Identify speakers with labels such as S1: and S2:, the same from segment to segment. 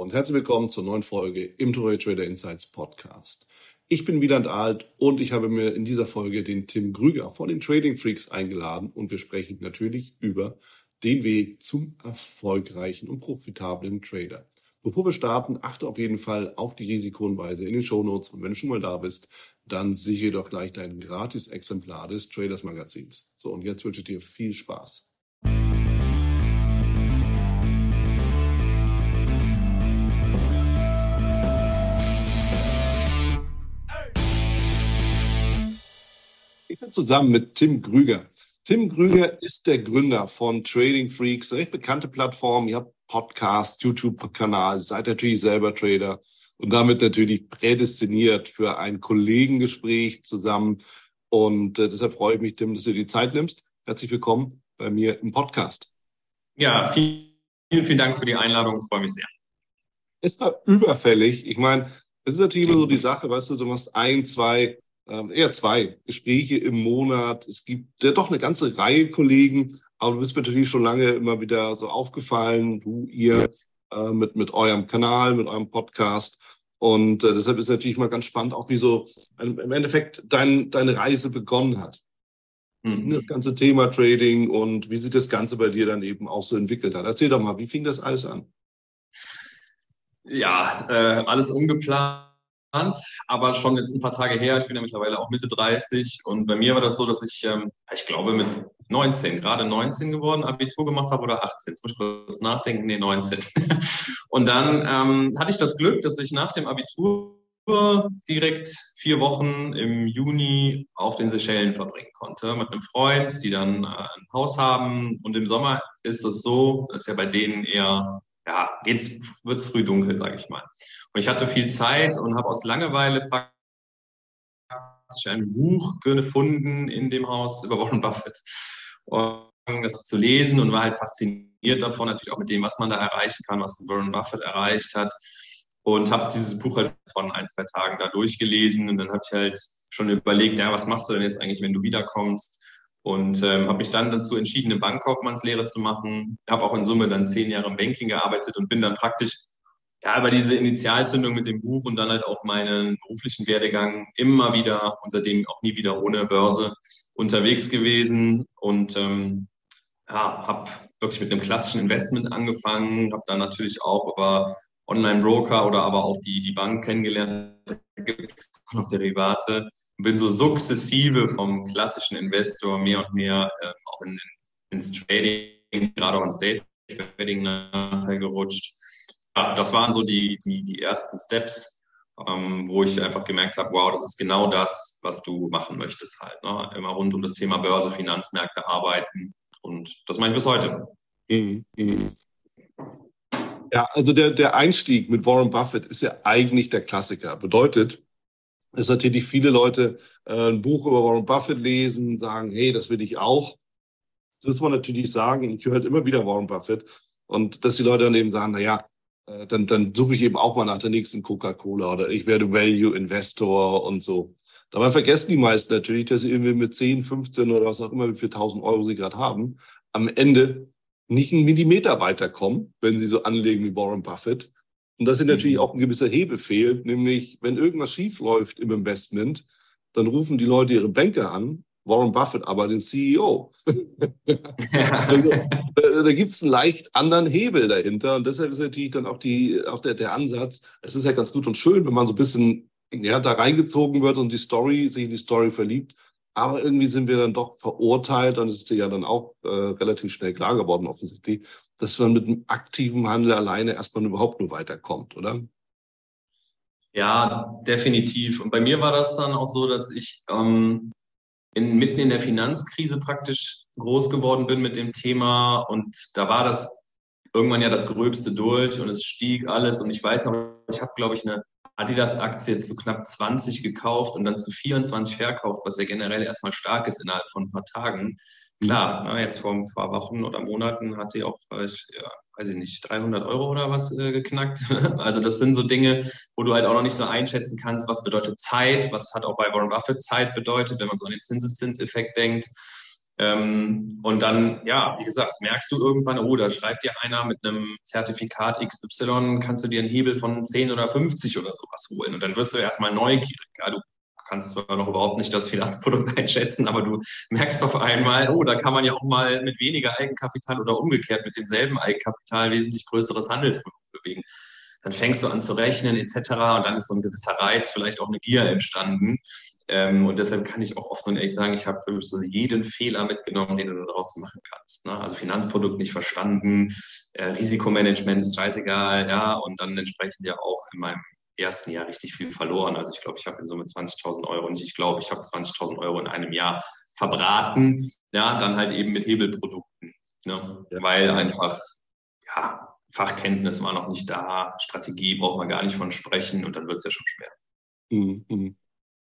S1: und herzlich willkommen zur neuen Folge im Toray Trader Insights Podcast. Ich bin Wieland Alt und ich habe mir in dieser Folge den Tim Grüger von den Trading Freaks eingeladen und wir sprechen natürlich über den Weg zum erfolgreichen und profitablen Trader. Bevor wir starten, achte auf jeden Fall auf die Risikohinweise in den Shownotes und wenn du schon mal da bist, dann sichere doch gleich dein gratis Exemplar des Traders Magazins. So, und jetzt wünsche ich dir viel Spaß. Zusammen mit Tim Grüger. Tim Grüger ist der Gründer von Trading Freaks, eine recht bekannte Plattform. Ihr habt Podcast, YouTube-Kanal, seid natürlich selber Trader und damit natürlich prädestiniert für ein Kollegengespräch zusammen. Und äh, deshalb freue ich mich, Tim, dass du die Zeit nimmst. Herzlich willkommen bei mir im Podcast.
S2: Ja, vielen, vielen Dank für die Einladung. Ich freue mich sehr.
S1: Es war überfällig. Ich meine, es ist natürlich immer so die Sache, weißt du, du machst ein, zwei, ähm, eher zwei Gespräche im Monat. Es gibt ja doch eine ganze Reihe Kollegen, aber du bist mir natürlich schon lange immer wieder so aufgefallen, du, ihr, äh, mit, mit eurem Kanal, mit eurem Podcast. Und äh, deshalb ist natürlich mal ganz spannend, auch wie so im Endeffekt dein, deine Reise begonnen hat. Mhm. Das ganze Thema Trading und wie sich das Ganze bei dir dann eben auch so entwickelt hat. Erzähl doch mal, wie fing das alles an?
S2: Ja, äh, alles ungeplant aber schon jetzt ein paar Tage her. Ich bin ja mittlerweile auch Mitte 30 und bei mir war das so, dass ich, ähm, ich glaube, mit 19, gerade 19 geworden, Abitur gemacht habe oder 18. Jetzt muss ich kurz nachdenken. Nee, 19. und dann ähm, hatte ich das Glück, dass ich nach dem Abitur direkt vier Wochen im Juni auf den Seychellen verbringen konnte mit einem Freund, die dann äh, ein Haus haben. Und im Sommer ist es so, das ist ja bei denen eher ja, geht's, wird's früh dunkel, sage ich mal. Und ich hatte viel Zeit und habe aus Langeweile praktisch ein Buch gefunden in dem Haus über Warren Buffett. Und das zu lesen und war halt fasziniert davon, natürlich auch mit dem, was man da erreichen kann, was Warren Buffett erreicht hat. Und habe dieses Buch halt von ein, zwei Tagen da durchgelesen und dann habe ich halt schon überlegt, ja, was machst du denn jetzt eigentlich, wenn du wiederkommst? Und ähm, habe mich dann dazu entschieden, eine Bankkaufmannslehre zu machen. Habe auch in Summe dann zehn Jahre im Banking gearbeitet und bin dann praktisch ja über diese Initialzündung mit dem Buch und dann halt auch meinen beruflichen Werdegang immer wieder und seitdem auch nie wieder ohne Börse unterwegs gewesen und ähm, ja, habe wirklich mit einem klassischen Investment angefangen, habe dann natürlich auch über Online-Broker oder aber auch die, die Bank kennengelernt, noch Derivate bin so sukzessive vom klassischen Investor mehr und mehr äh, auch in, ins Trading, gerade auch ins Day Trading nachher gerutscht. Ja, das waren so die, die, die ersten Steps, ähm, wo ich einfach gemerkt habe, wow, das ist genau das, was du machen möchtest halt. Ne? Immer rund um das Thema Börse, Finanzmärkte arbeiten. Und das meine ich bis heute. Mhm.
S1: Ja, also der, der Einstieg mit Warren Buffett ist ja eigentlich der Klassiker. Bedeutet, dass natürlich viele Leute äh, ein Buch über Warren Buffett lesen, sagen, hey, das will ich auch. Das muss man natürlich sagen. Ich höre halt immer wieder Warren Buffett. Und dass die Leute dann eben sagen, na ja, äh, dann, dann suche ich eben auch mal nach der nächsten Coca-Cola oder ich werde Value Investor und so. Dabei vergessen die meisten natürlich, dass sie irgendwie mit 10, 15 oder was auch immer, wie viel 1000 Euro sie gerade haben, am Ende nicht einen Millimeter weiterkommen, wenn sie so anlegen wie Warren Buffett, und dass hier natürlich mhm. auch ein gewisser Hebel fehlt, nämlich wenn irgendwas schief läuft im Investment, dann rufen die Leute ihre Banker an, Warren Buffett aber den CEO. also, äh, da gibt es einen leicht anderen Hebel dahinter und deshalb ist natürlich dann auch, die, auch der, der Ansatz, es ist ja ganz gut und schön, wenn man so ein bisschen ja, da reingezogen wird und die Story, sich in die Story verliebt, aber irgendwie sind wir dann doch verurteilt, und es ist ja dann auch äh, relativ schnell klar geworden, offensichtlich, dass man mit einem aktiven Handel alleine erstmal überhaupt nur weiterkommt, oder?
S2: Ja, definitiv. Und bei mir war das dann auch so, dass ich ähm, in, mitten in der Finanzkrise praktisch groß geworden bin mit dem Thema. Und da war das irgendwann ja das Gröbste durch und es stieg alles. Und ich weiß noch, ich habe, glaube ich, eine Adidas-Aktie zu knapp 20 gekauft und dann zu 24 verkauft, was ja generell erstmal stark ist innerhalb von ein paar Tagen. Klar, na, jetzt vor ein paar Wochen oder Monaten hat die auch, ja, weiß ich nicht, 300 Euro oder was äh, geknackt. also das sind so Dinge, wo du halt auch noch nicht so einschätzen kannst, was bedeutet Zeit, was hat auch bei Warren Buffett Zeit bedeutet, wenn man so an den Zinseszinseffekt denkt. Ähm, und dann, ja, wie gesagt, merkst du irgendwann, oh, da schreibt dir einer mit einem Zertifikat XY, kannst du dir einen Hebel von 10 oder 50 oder sowas holen. Und dann wirst du erstmal neugierig. Ja, du kannst zwar noch überhaupt nicht das Finanzprodukt einschätzen, aber du merkst auf einmal, oh, da kann man ja auch mal mit weniger Eigenkapital oder umgekehrt mit demselben Eigenkapital wesentlich größeres Handelsvolumen bewegen. Dann fängst du an zu rechnen etc. und dann ist so ein gewisser Reiz, vielleicht auch eine Gier entstanden. Ähm, und deshalb kann ich auch oft und ehrlich sagen, ich habe so jeden Fehler mitgenommen, den du daraus machen kannst. Ne? Also Finanzprodukt nicht verstanden, äh, Risikomanagement ist scheißegal, ja, und dann entsprechend ja auch in meinem ersten Jahr richtig viel verloren. Also ich glaube, ich habe in Summe 20.000 Euro nicht, ich glaube, ich habe 20.000 Euro in einem Jahr verbraten, ja, dann halt eben mit Hebelprodukten, ne? Ja. weil einfach, ja, Fachkenntnis war noch nicht da, Strategie braucht man gar nicht von sprechen und dann wird es ja schon schwer.
S1: Mhm. mhm.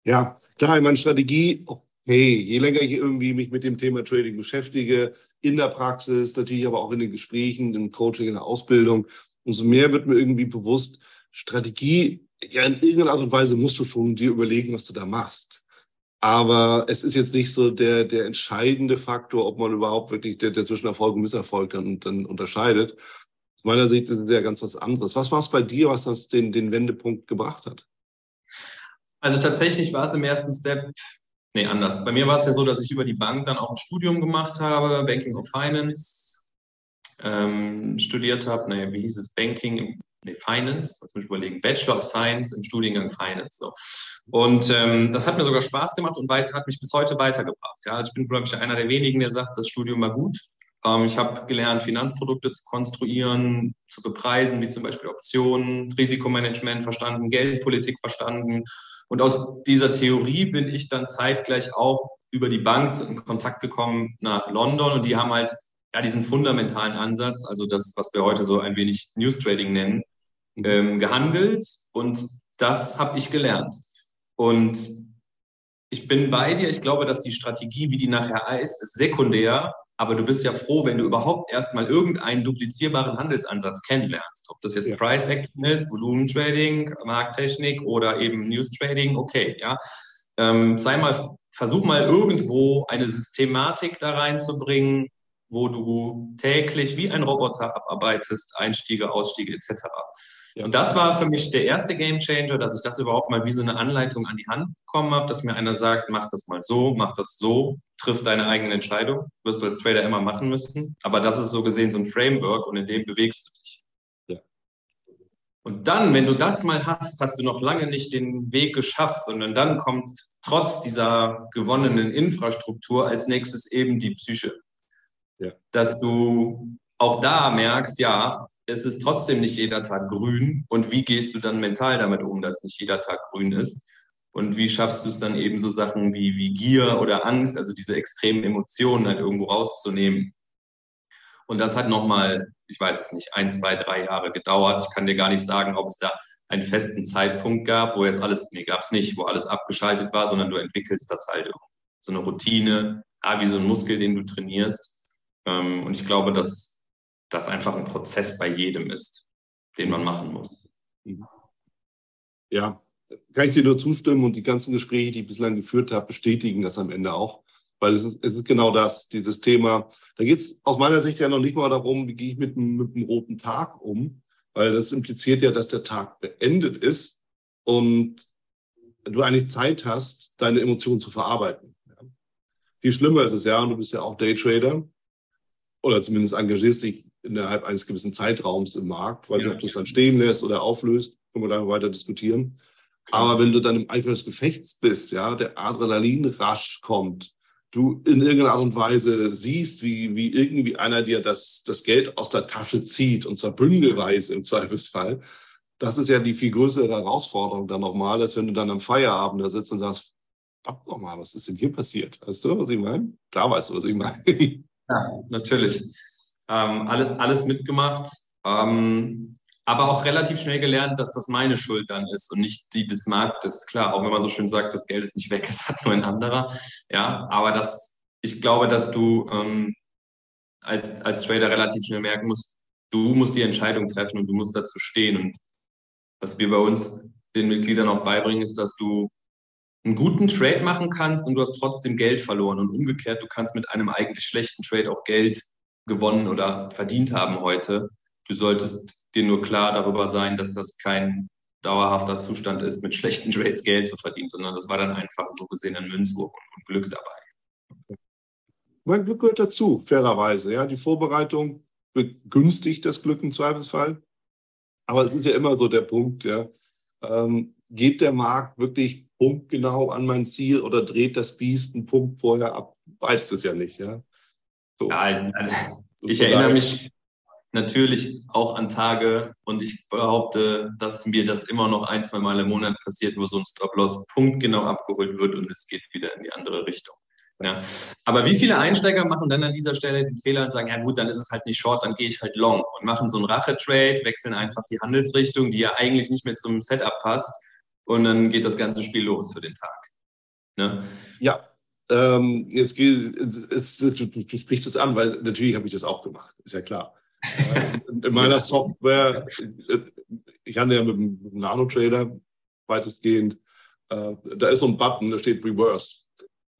S1: Ja, klar, ich meine, Strategie, okay, je länger ich irgendwie mich mit dem Thema Trading beschäftige, in der Praxis, natürlich aber auch in den Gesprächen, im Coaching, in der Ausbildung, umso mehr wird mir irgendwie bewusst, Strategie, ja, in irgendeiner Art und Weise musst du schon dir überlegen, was du da machst. Aber es ist jetzt nicht so der, der entscheidende Faktor, ob man überhaupt wirklich der, der zwischen Erfolg und Misserfolg dann, dann unterscheidet. Aus meiner Sicht ist es ja ganz was anderes. Was war es bei dir, was das den, den Wendepunkt gebracht hat?
S2: Also tatsächlich war es im ersten Step, nee, anders. Bei mir war es ja so, dass ich über die Bank dann auch ein Studium gemacht habe, Banking of Finance, ähm, studiert habe, naja, wie hieß es, Banking, nee, Finance, muss ich überlegen, Bachelor of Science im Studiengang Finance. So. Und ähm, das hat mir sogar Spaß gemacht und weit, hat mich bis heute weitergebracht. Ja, also ich bin, glaube ich, einer der wenigen, der sagt, das Studium war gut. Ähm, ich habe gelernt, Finanzprodukte zu konstruieren, zu bepreisen, wie zum Beispiel Optionen, Risikomanagement verstanden, Geldpolitik verstanden und aus dieser Theorie bin ich dann zeitgleich auch über die Bank in Kontakt gekommen nach London und die haben halt ja diesen fundamentalen Ansatz, also das, was wir heute so ein wenig News Trading nennen. Ähm, gehandelt und das habe ich gelernt. Und ich bin bei dir. Ich glaube, dass die Strategie, wie die nachher heißt, ist sekundär aber du bist ja froh, wenn du überhaupt erstmal irgendeinen duplizierbaren Handelsansatz kennenlernst. Ob das jetzt ja. Price Action ist, Volumen Trading, Markttechnik oder eben News Trading, okay, ja. Ähm, sei mal, versuch mal irgendwo eine Systematik da reinzubringen, wo du täglich wie ein Roboter abarbeitest, Einstiege, Ausstiege etc. Ja. Und das war für mich der erste Game Changer, dass ich das überhaupt mal wie so eine Anleitung an die Hand bekommen habe, dass mir einer sagt, mach das mal so, mach das so, triff deine eigene Entscheidung, wirst du als Trader immer machen müssen. Aber das ist so gesehen so ein Framework und in dem bewegst du dich. Und dann, wenn du das mal hast, hast du noch lange nicht den Weg geschafft, sondern dann kommt trotz dieser gewonnenen Infrastruktur als nächstes eben die Psyche. Ja. Dass du auch da merkst, ja, es ist trotzdem nicht jeder Tag grün. Und wie gehst du dann mental damit um, dass nicht jeder Tag grün ist? Und wie schaffst du es dann eben so Sachen wie, wie Gier oder Angst, also diese extremen Emotionen halt irgendwo rauszunehmen? Und das hat nochmal, ich weiß es nicht, ein, zwei, drei Jahre gedauert. Ich kann dir gar nicht sagen, ob es da einen festen Zeitpunkt gab, wo jetzt alles, nee, gab es nicht, wo alles abgeschaltet war, sondern du entwickelst das halt so eine Routine, ah, wie so ein Muskel, den du trainierst. Ähm, und ich glaube, dass das einfach ein Prozess bei jedem ist, den man machen muss. Mhm.
S1: Ja, kann ich dir nur zustimmen und die ganzen Gespräche, die ich bislang geführt habe, bestätigen das am Ende auch. Weil es ist, es ist genau das, dieses Thema. Da geht es aus meiner Sicht ja noch nicht mal darum, wie gehe ich mit, mit einem roten Tag um, weil das impliziert ja, dass der Tag beendet ist und du eigentlich Zeit hast, deine Emotionen zu verarbeiten. Ja. Viel schlimmer ist es ja, und du bist ja auch Daytrader oder zumindest engagierst dich innerhalb eines gewissen Zeitraums im Markt. Weiß ja. nicht, ob du es dann stehen lässt oder auflöst, können wir dann weiter diskutieren. Klar. Aber wenn du dann im Eifer des Gefechts bist, ja, der Adrenalin rasch kommt, du in irgendeiner Art und Weise siehst, wie, wie irgendwie einer dir das, das Geld aus der Tasche zieht, und zwar bündelweise im Zweifelsfall, das ist ja die viel größere Herausforderung dann nochmal, als wenn du dann am Feierabend da sitzt und sagst, ab doch mal, was ist denn hier passiert? Weißt du, was ich meine? Klar weißt du, was ich meine.
S2: Ja, natürlich ähm, alles, alles mitgemacht, ähm, aber auch relativ schnell gelernt, dass das meine Schuld dann ist und nicht die des Marktes. Klar, auch wenn man so schön sagt, das Geld ist nicht weg, es hat nur ein anderer. Ja, aber das, ich glaube, dass du ähm, als, als Trader relativ schnell merken musst, du musst die Entscheidung treffen und du musst dazu stehen. Und was wir bei uns den Mitgliedern auch beibringen, ist, dass du einen guten Trade machen kannst und du hast trotzdem Geld verloren. Und umgekehrt, du kannst mit einem eigentlich schlechten Trade auch Geld gewonnen oder verdient haben heute. Du solltest dir nur klar darüber sein, dass das kein dauerhafter Zustand ist, mit schlechten Trades Geld zu verdienen, sondern das war dann einfach so gesehen ein Münzwurf und Glück dabei.
S1: Mein Glück gehört dazu, fairerweise. Ja, die Vorbereitung begünstigt das Glück im Zweifelsfall. Aber es ist ja immer so der Punkt, ja. Ähm, geht der Markt wirklich punktgenau an mein Ziel oder dreht das Biest einen Punkt vorher ab? Weiß es ja nicht, ja.
S2: So. ja also, ich erinnere mich natürlich auch an Tage und ich behaupte, dass mir das immer noch ein, zwei Mal im Monat passiert, wo so ein Stop-Loss punktgenau abgeholt wird und es geht wieder in die andere Richtung. Ja. Aber wie viele Einsteiger machen dann an dieser Stelle den Fehler und sagen, ja gut, dann ist es halt nicht Short, dann gehe ich halt Long und machen so einen Rache-Trade, wechseln einfach die Handelsrichtung, die ja eigentlich nicht mehr zum Setup passt und dann geht das ganze Spiel los für den Tag.
S1: Ne? Ja, ähm, jetzt, jetzt du, du, sprichst es an, weil natürlich habe ich das auch gemacht, ist ja klar. In meiner Software, ich hatte ja mit dem Nano-Trader weitestgehend, äh, da ist so ein Button, da steht Reverse.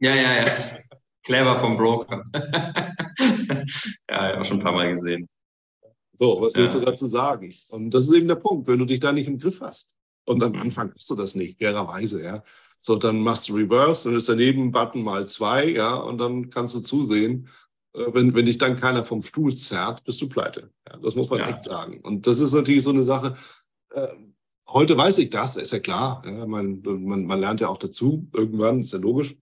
S2: Ja, ja, ja. Clever vom Broker. ja, ich auch schon ein paar Mal gesehen.
S1: So, was willst ja. du dazu sagen? Und das ist eben der Punkt, wenn du dich da nicht im Griff hast. Und am Anfang hast du das nicht, fairerweise, ja. So, dann machst du Reverse, dann ist daneben Button mal zwei, ja, und dann kannst du zusehen, äh, wenn, wenn dich dann keiner vom Stuhl zerrt, bist du pleite. Ja, das muss man ja. echt sagen. Und das ist natürlich so eine Sache, äh, heute weiß ich das, ist ja klar. Ja, man, man, man lernt ja auch dazu, irgendwann, ist ja logisch.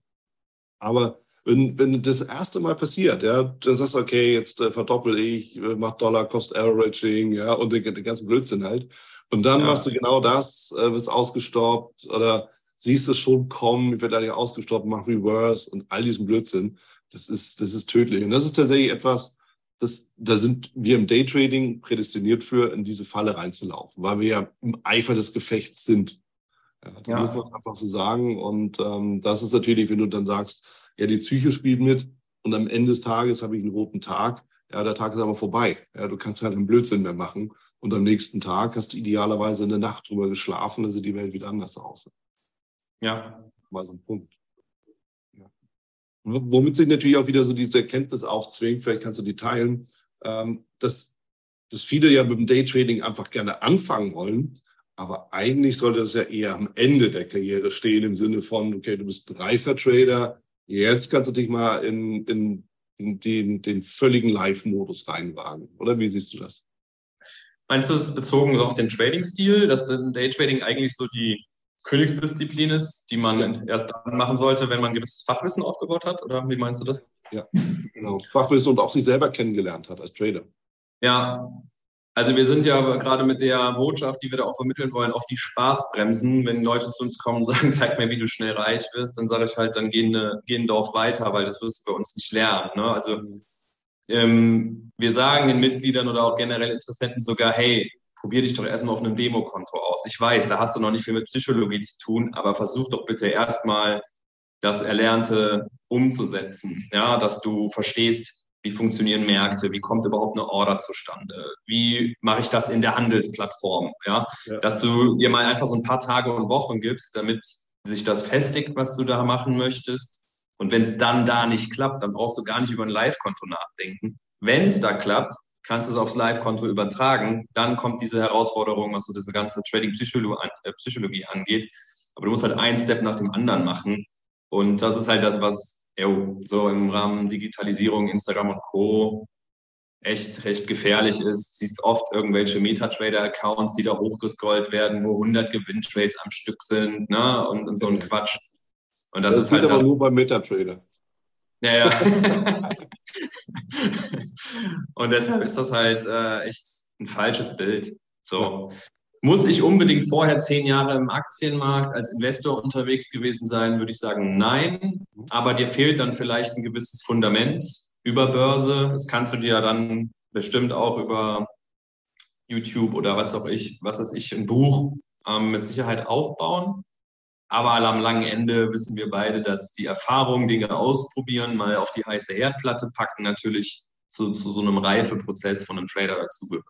S1: Aber wenn, wenn das erste Mal passiert, ja, dann sagst du, okay, jetzt äh, verdoppel ich, äh, mach Dollar Cost Averaging, ja, und den, den ganzen Blödsinn halt. Und dann ja. machst du genau das, äh, wirst ausgestoppt oder siehst es schon kommen, ich werde eigentlich ausgestoppt, mach Reverse und all diesen Blödsinn. Das ist, das ist tödlich. Und das ist tatsächlich etwas, das, da sind wir im Daytrading prädestiniert für, in diese Falle reinzulaufen, weil wir ja im Eifer des Gefechts sind. Ja, das ja. muss man einfach so sagen. Und ähm, das ist natürlich, wenn du dann sagst, ja, die Psyche spielt mit und am Ende des Tages habe ich einen roten Tag. Ja, der Tag ist aber vorbei. Ja, du kannst halt einen Blödsinn mehr machen. Und am nächsten Tag hast du idealerweise eine Nacht drüber geschlafen, dann sieht die Welt wieder anders aus.
S2: Ja.
S1: War so ein Punkt. Ja. Womit sich natürlich auch wieder so diese Erkenntnis aufzwingt, vielleicht kannst du die teilen, ähm, dass, dass viele ja mit dem Daytrading einfach gerne anfangen wollen, aber eigentlich sollte das ja eher am Ende der Karriere stehen, im Sinne von, okay, du bist reifer Trader, jetzt kannst du dich mal in, in, in den, den völligen Live-Modus reinwagen. Oder wie siehst du das?
S2: Meinst du es bezogen auf den Trading-Stil, dass Daytrading eigentlich so die Königsdisziplin ist, die man erst dann machen sollte, wenn man ein gewisses Fachwissen aufgebaut hat? Oder wie meinst du das?
S1: Ja, genau. Fachwissen und auch sich selber kennengelernt hat als Trader.
S2: Ja, also wir sind ja gerade mit der Botschaft, die wir da auch vermitteln wollen, auf die Spaßbremsen. Wenn Leute zu uns kommen und sagen, zeig mir, wie du schnell reich wirst, dann sage ich halt, dann gehen, gehen Dorf weiter, weil das wirst du bei uns nicht lernen. Ne? Also ähm, wir sagen den Mitgliedern oder auch generell Interessenten sogar, hey, probier dich doch erstmal auf einem Demokonto aus. Ich weiß, da hast du noch nicht viel mit Psychologie zu tun, aber versuch doch bitte erstmal das Erlernte umzusetzen. Ja, dass du verstehst, wie funktionieren Märkte, wie kommt überhaupt eine Order zustande, wie mache ich das in der Handelsplattform, ja? ja, dass du dir mal einfach so ein paar Tage und Wochen gibst, damit sich das festigt, was du da machen möchtest. Und wenn es dann da nicht klappt, dann brauchst du gar nicht über ein Live-Konto nachdenken. Wenn es da klappt, kannst du es aufs Live-Konto übertragen. Dann kommt diese Herausforderung, was so diese ganze Trading-Psychologie äh, angeht. Aber du musst halt einen Step nach dem anderen machen. Und das ist halt das, was jo, so im Rahmen Digitalisierung, Instagram und Co. echt recht gefährlich ist. Du siehst oft irgendwelche Metatrader-Accounts, die da hochgescrollt werden, wo 100 Gewinntrades am Stück sind, ne, und, und so ein Quatsch.
S1: Und das, das ist halt aber das. nur beim Metatrader.
S2: Ja, ja. und deshalb ist das halt äh, echt ein falsches Bild. So. Muss ich unbedingt vorher zehn Jahre im Aktienmarkt als Investor unterwegs gewesen sein, würde ich sagen, nein. Aber dir fehlt dann vielleicht ein gewisses Fundament über Börse. Das kannst du dir ja dann bestimmt auch über YouTube oder was auch ich, was weiß ich, ein Buch ähm, mit Sicherheit aufbauen. Aber am langen Ende wissen wir beide, dass die Erfahrung, Dinge ausprobieren, mal auf die heiße Herdplatte packen, natürlich zu, zu so einem Reifeprozess von einem Trader dazugehören.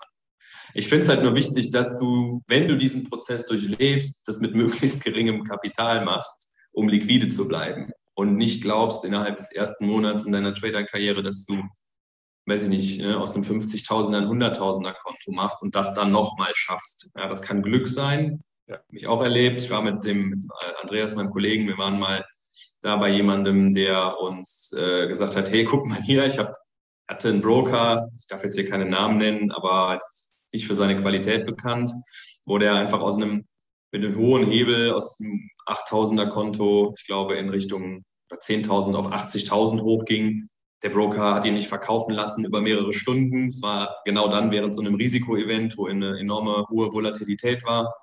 S2: Ich finde es halt nur wichtig, dass du, wenn du diesen Prozess durchlebst, das mit möglichst geringem Kapital machst um liquide zu bleiben und nicht glaubst, innerhalb des ersten Monats in deiner Trader-Karriere, dass du, weiß ich nicht, ne, aus einem 50.000er ein 100.000er Konto machst und das dann nochmal schaffst. Ja, das kann Glück sein. Ja. Mich auch erlebt. Ich war mit dem mit Andreas, meinem Kollegen, wir waren mal da bei jemandem, der uns äh, gesagt hat, hey, guck mal hier, ich hab, hatte einen Broker, ich darf jetzt hier keine Namen nennen, aber nicht für seine Qualität bekannt, wo der einfach aus einem mit einem hohen Hebel aus einem 8000er Konto, ich glaube, in Richtung 10.000 auf 80.000 hochging. Der Broker hat ihn nicht verkaufen lassen über mehrere Stunden. Es war genau dann während so einem Risikoevent, wo eine enorme hohe Volatilität war.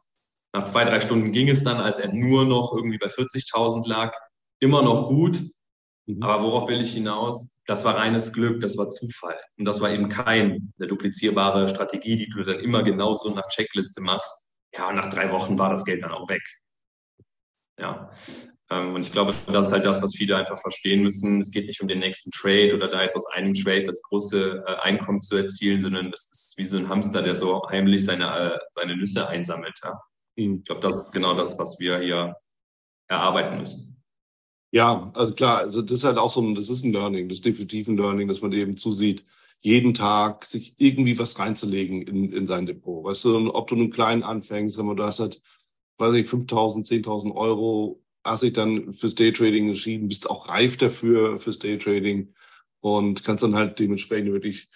S2: Nach zwei, drei Stunden ging es dann, als er nur noch irgendwie bei 40.000 lag. Immer noch gut. Mhm. Aber worauf will ich hinaus? Das war reines Glück, das war Zufall. Und das war eben keine duplizierbare Strategie, die du dann immer genauso nach Checkliste machst. Ja, und nach drei Wochen war das Geld dann auch weg. Ja. Ähm, und ich glaube, das ist halt das, was viele einfach verstehen müssen. Es geht nicht um den nächsten Trade oder da jetzt aus einem Trade das große äh, Einkommen zu erzielen, sondern das ist wie so ein Hamster, der so heimlich seine, äh, seine Nüsse einsammelt. Ja. Ich glaube, das ist genau das, was wir hier erarbeiten müssen.
S1: Ja, also klar, also das ist halt auch so ein, das ist ein Learning, das ist definitiv ein Learning, dass man eben zusieht, jeden Tag sich irgendwie was reinzulegen in, in sein Depot. Weißt du, ob du einen kleinen anfängst, wenn du hast halt, weiß ich, 5.000, 10.000 Euro, hast dich dann fürs Daytrading entschieden, bist auch reif dafür fürs Daytrading und kannst dann halt dementsprechend wirklich,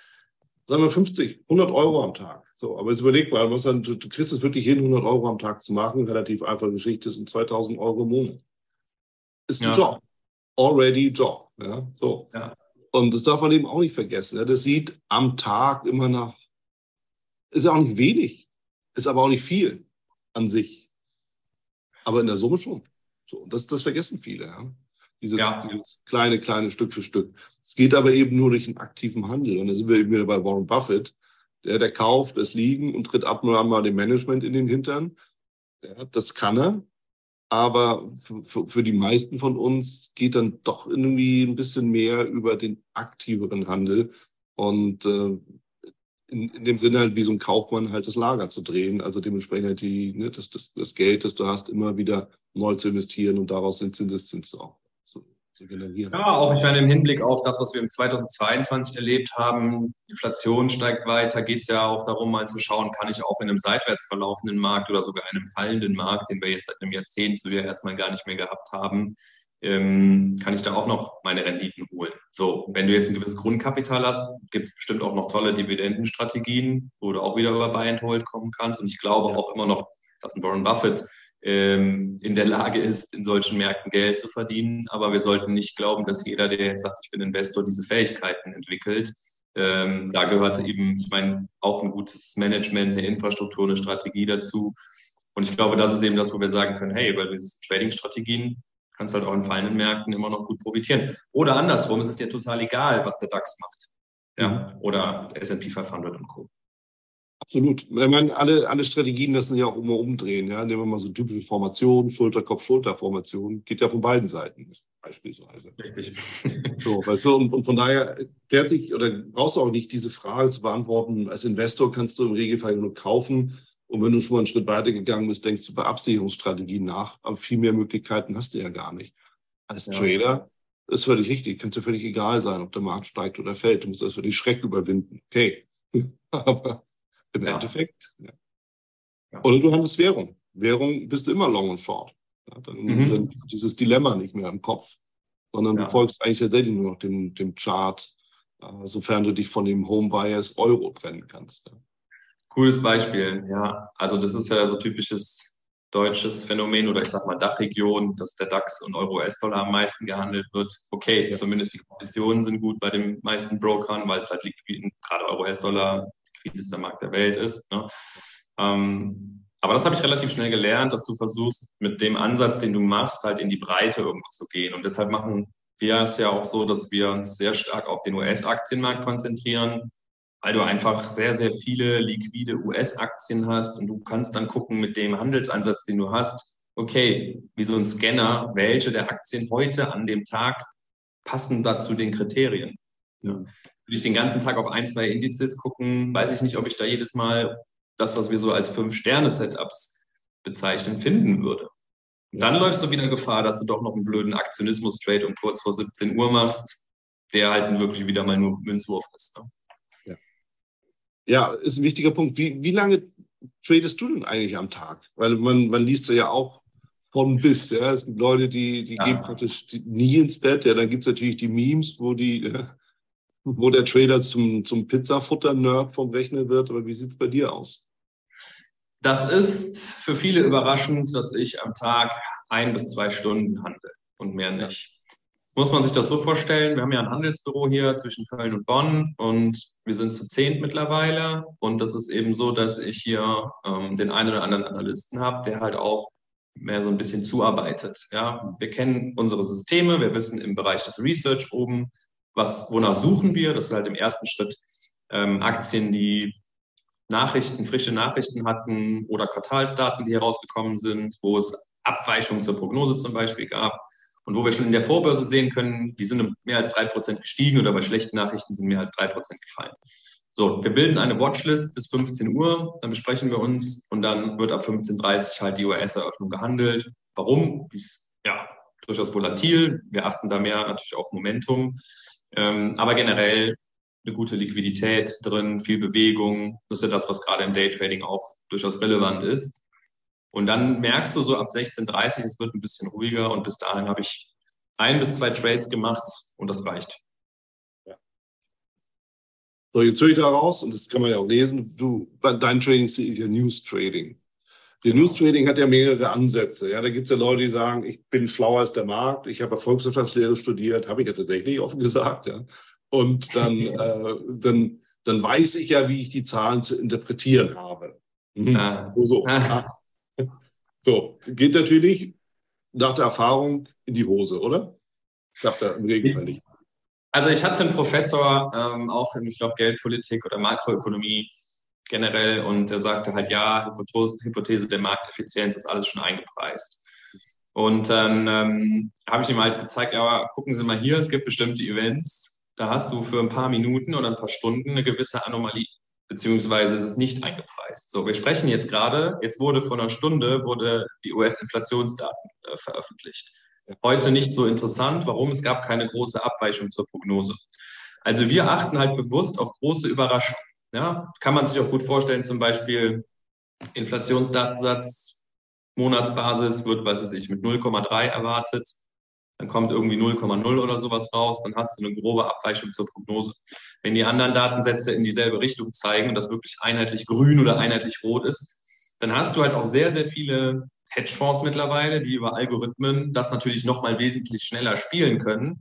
S1: sagen wir 50, 100 Euro am Tag. So, aber jetzt überleg mal, was dann, du, du kriegst es wirklich hin, 100 Euro am Tag zu machen, relativ einfache Geschichte, das sind 2.000 Euro im Monat. Ist ein ja. Job. Already Job. Ja, so. Ja. Und das darf man eben auch nicht vergessen. Das sieht am Tag immer nach, ist ja auch nicht wenig, ist aber auch nicht viel an sich. Aber in der Summe schon. So, das, das vergessen viele. Ja? Dieses, ja. dieses kleine, kleine Stück für Stück. Es geht aber eben nur durch einen aktiven Handel. Und da sind wir eben wieder bei Warren Buffett. Der, der kauft, es liegen und tritt ab und an mal dem Management in den Hintern. Ja, das kann er. Aber für, für die meisten von uns geht dann doch irgendwie ein bisschen mehr über den aktiveren Handel und äh, in, in dem Sinne halt wie so ein Kaufmann halt das Lager zu drehen, also dementsprechend halt die, ne, das, das, das Geld, das du hast, immer wieder neu zu investieren und daraus den Zinseszins auch zu, zu generieren.
S2: Ja, auch ich meine im Hinblick auf das, was wir im 2022 erlebt haben, Inflation steigt weiter, geht es ja auch darum, mal zu schauen, kann ich auch in einem seitwärts verlaufenden Markt oder sogar einem fallenden Markt, den wir jetzt seit einem Jahrzehnt so ja erstmal gar nicht mehr gehabt haben, ähm, kann ich da auch noch meine Renditen holen. So, wenn du jetzt ein gewisses Grundkapital hast, gibt es bestimmt auch noch tolle Dividendenstrategien, wo du auch wieder über Buy and Hold kommen kannst. Und ich glaube ja. auch immer noch, dass ein Warren Buffett ähm, in der Lage ist, in solchen Märkten Geld zu verdienen. Aber wir sollten nicht glauben, dass jeder, der jetzt sagt, ich bin Investor, diese Fähigkeiten entwickelt. Ähm, da gehört eben, ich meine, auch ein gutes Management, eine Infrastruktur, eine Strategie dazu. Und ich glaube, das ist eben das, wo wir sagen können, hey, über diese Trading-Strategien kannst halt auch in fallenden Märkten immer noch gut profitieren. Oder andersrum, es ist dir total egal, was der DAX macht. Ja, oder S&P 500 und Co.
S1: Absolut. Ich meine, alle, alle Strategien lassen ja auch immer umdrehen. Ja? Nehmen wir mal so typische Formationen, Schulter-Kopf-Schulter-Formation. Geht ja von beiden Seiten, beispielsweise. Richtig. So, weißt du, und, und von daher klärt sich oder brauchst du auch nicht diese Frage zu beantworten. Als Investor kannst du im Regelfall nur kaufen. Und wenn du schon mal einen Schritt weiter gegangen bist, denkst du über Absicherungsstrategien nach. Aber viel mehr Möglichkeiten hast du ja gar nicht. Als ja. Trader ist völlig richtig. Kannst dir völlig egal sein, ob der Markt steigt oder fällt. Du musst also den Schreck überwinden. Okay. Aber im ja. Endeffekt. Ja. Ja. Oder du handelst Währung. Währung bist du immer long und short. Dann, mhm. dann dieses Dilemma nicht mehr im Kopf, sondern du folgst eigentlich tatsächlich nur noch dem, dem Chart, äh, sofern du dich von dem Home Bias Euro trennen kannst.
S2: Cooles Beispiel, ja. Also das ist ja so typisches deutsches Phänomen oder ich sag mal Dachregion, dass der DAX und Euro-US-Dollar am meisten gehandelt wird. Okay, ja. zumindest die Konditionen sind gut bei den meisten Brokern, weil es halt liquid, gerade Euro-US-Dollar liquidester Markt der Welt ist. Ne? Ähm, aber das habe ich relativ schnell gelernt, dass du versuchst, mit dem Ansatz, den du machst, halt in die Breite irgendwo zu gehen. Und deshalb machen wir es ja auch so, dass wir uns sehr stark auf den US-Aktienmarkt konzentrieren, weil du einfach sehr, sehr viele liquide US-Aktien hast und du kannst dann gucken mit dem Handelsansatz, den du hast, okay, wie so ein Scanner, welche der Aktien heute an dem Tag passen dazu den Kriterien. Ja würde ich den ganzen Tag auf ein, zwei Indizes gucken, weiß ich nicht, ob ich da jedes Mal das, was wir so als Fünf-Sterne-Setups bezeichnen, finden würde. Dann läufst du wieder Gefahr, dass du doch noch einen blöden Aktionismus-Trade um kurz vor 17 Uhr machst, der halt wirklich wieder mal nur Münzwurf ist. Ne?
S1: Ja. ja, ist ein wichtiger Punkt. Wie, wie lange tradest du denn eigentlich am Tag? Weil man, man liest ja auch von bis. Ja. Es gibt Leute, die, die ja. gehen praktisch nie ins Bett. Ja, dann gibt es natürlich die Memes, wo die, ja, wo der Trader zum, zum Pizzafutter-Nerd vom Rechner wird. Aber wie sieht es bei dir aus?
S2: Das ist für viele überraschend, dass ich am Tag ein bis zwei Stunden handle und mehr nicht. Jetzt muss man sich das so vorstellen, wir haben ja ein Handelsbüro hier zwischen Köln und Bonn und wir sind zu zehnt mittlerweile und das ist eben so, dass ich hier ähm, den einen oder anderen Analysten habe, der halt auch mehr so ein bisschen zuarbeitet. Ja, wir kennen unsere Systeme, wir wissen im Bereich des Research oben, was, wonach suchen wir. Das ist halt im ersten Schritt ähm, Aktien, die Nachrichten, frische Nachrichten hatten oder Quartalsdaten, die herausgekommen sind, wo es Abweichungen zur Prognose zum Beispiel gab und wo wir schon in der Vorbörse sehen können, die sind um mehr als drei Prozent gestiegen oder bei schlechten Nachrichten sind mehr als drei Prozent gefallen. So, wir bilden eine Watchlist bis 15 Uhr, dann besprechen wir uns und dann wird ab 15.30 Uhr halt die US-Eröffnung gehandelt. Warum? Ist ja durchaus volatil. Wir achten da mehr natürlich auf Momentum. Ähm, aber generell eine gute Liquidität drin, viel Bewegung. Das ist ja das, was gerade im Daytrading auch durchaus relevant ist. Und dann merkst du so ab 16.30 es wird ein bisschen ruhiger und bis dahin habe ich ein bis zwei Trades gemacht und das reicht.
S1: Ja. So, jetzt höre ich da raus und das kann man ja auch lesen. Du, dein Trading ist ja News Trading. Der News Trading hat ja mehrere Ansätze. Ja, da gibt es ja Leute, die sagen, ich bin schlauer als der Markt, ich habe Volkswirtschaftslehre studiert, habe ich ja tatsächlich offen gesagt. Ja. Und dann, äh, dann, dann weiß ich ja, wie ich die Zahlen zu interpretieren habe. Mhm. Ah. So, ah. so, geht natürlich nach der Erfahrung in die Hose, oder? Sagt er im Regelfall nicht.
S2: Also ich hatte einen Professor, ähm, auch in, ich glaube, Geldpolitik oder Makroökonomie generell, und der sagte halt, ja, Hypothese, Hypothese der Markteffizienz ist alles schon eingepreist. Und dann ähm, habe ich ihm halt gezeigt, ja, gucken Sie mal hier, es gibt bestimmte Events, da hast du für ein paar Minuten oder ein paar Stunden eine gewisse Anomalie, beziehungsweise ist es nicht eingepreist. So, wir sprechen jetzt gerade, jetzt wurde vor einer Stunde wurde die US-Inflationsdaten äh, veröffentlicht. Heute nicht so interessant. Warum? Es gab keine große Abweichung zur Prognose. Also wir achten halt bewusst auf große Überraschungen. Ja, kann man sich auch gut vorstellen, zum Beispiel Inflationsdatensatz, Monatsbasis wird, weiß ich, mit 0,3 erwartet dann kommt irgendwie 0,0 oder sowas raus, dann hast du eine grobe Abweichung zur Prognose. Wenn die anderen Datensätze in dieselbe Richtung zeigen und das wirklich einheitlich grün oder einheitlich rot ist, dann hast du halt auch sehr, sehr viele Hedgefonds mittlerweile, die über Algorithmen das natürlich nochmal wesentlich schneller spielen können.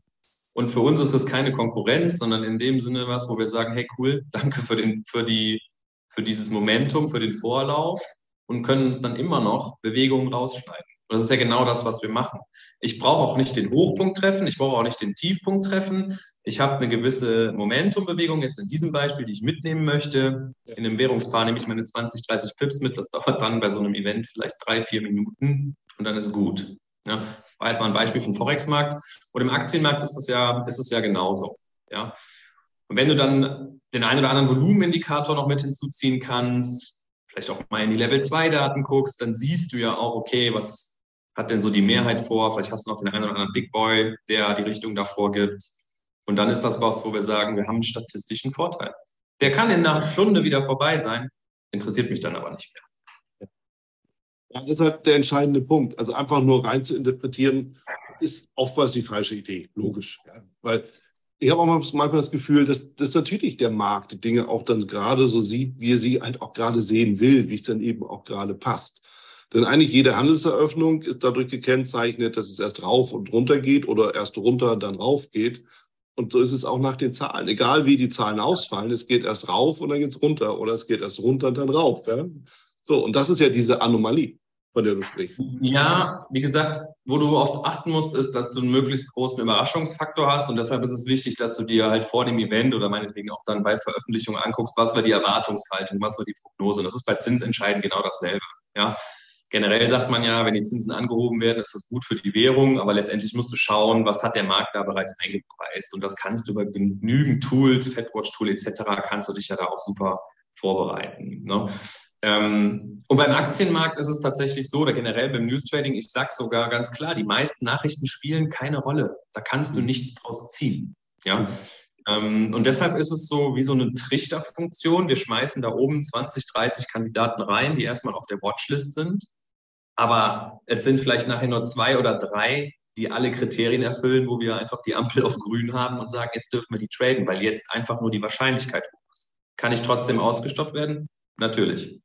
S2: Und für uns ist das keine Konkurrenz, sondern in dem Sinne was, wo wir sagen, hey cool, danke für den, für die, für dieses Momentum, für den Vorlauf und können uns dann immer noch Bewegungen rausschneiden. Und das ist ja genau das, was wir machen. Ich brauche auch nicht den Hochpunkt treffen, ich brauche auch nicht den Tiefpunkt treffen. Ich habe eine gewisse Momentumbewegung jetzt in diesem Beispiel, die ich mitnehmen möchte. In einem Währungspaar nehme ich meine 20, 30 Pips mit. Das dauert dann bei so einem Event vielleicht drei, vier Minuten und dann ist gut. Ja, war jetzt mal ein Beispiel vom Forex-Markt. Und im Aktienmarkt ist es ja, ist es ja genauso. Ja. Und wenn du dann den einen oder anderen Volumenindikator noch mit hinzuziehen kannst, vielleicht auch mal in die Level 2 Daten guckst, dann siehst du ja auch, okay, was hat denn so die Mehrheit vor? Vielleicht hast du noch den einen oder anderen Big Boy, der die Richtung davor gibt. Und dann ist das was, wo wir sagen, wir haben einen statistischen Vorteil. Der kann in einer Stunde wieder vorbei sein, interessiert mich dann aber nicht mehr.
S1: Das ist halt der entscheidende Punkt. Also einfach nur rein zu interpretieren, ist oftmals die falsche Idee, logisch. Ja. Weil ich habe auch manchmal das Gefühl, dass, dass natürlich der Markt die Dinge auch dann gerade so sieht, wie er sie halt auch gerade sehen will, wie es dann eben auch gerade passt. Denn eigentlich jede Handelseröffnung ist dadurch gekennzeichnet, dass es erst rauf und runter geht oder erst runter, dann rauf geht. Und so ist es auch nach den Zahlen. Egal wie die Zahlen ausfallen, es geht erst rauf und dann geht es runter oder es geht erst runter und dann rauf. Ja? So, und das ist ja diese Anomalie, von der du sprichst.
S2: Ja, wie gesagt, wo du oft achten musst, ist, dass du einen möglichst großen Überraschungsfaktor hast und deshalb ist es wichtig, dass du dir halt vor dem Event oder meinetwegen auch dann bei Veröffentlichung anguckst, was war die Erwartungshaltung, was war die Prognose. Und das ist bei Zinsentscheiden genau dasselbe. Ja, Generell sagt man ja, wenn die Zinsen angehoben werden, ist das gut für die Währung, aber letztendlich musst du schauen, was hat der Markt da bereits eingepreist. Und das kannst du über genügend Tools, Fedwatch-Tool etc., kannst du dich ja da auch super vorbereiten. Ne? Ähm, und beim Aktienmarkt ist es tatsächlich so, oder generell beim News Trading, ich sage sogar ganz klar, die meisten Nachrichten spielen keine Rolle. Da kannst du mhm. nichts draus ziehen. Ja. Ähm, und deshalb ist es so wie so eine Trichterfunktion. Wir schmeißen da oben 20, 30 Kandidaten rein, die erstmal auf der Watchlist sind. Aber es sind vielleicht nachher nur zwei oder drei, die alle Kriterien erfüllen, wo wir einfach die Ampel auf grün haben und sagen, jetzt dürfen wir die traden, weil jetzt einfach nur die Wahrscheinlichkeit hoch ist. Kann ich trotzdem ausgestoppt werden? Natürlich.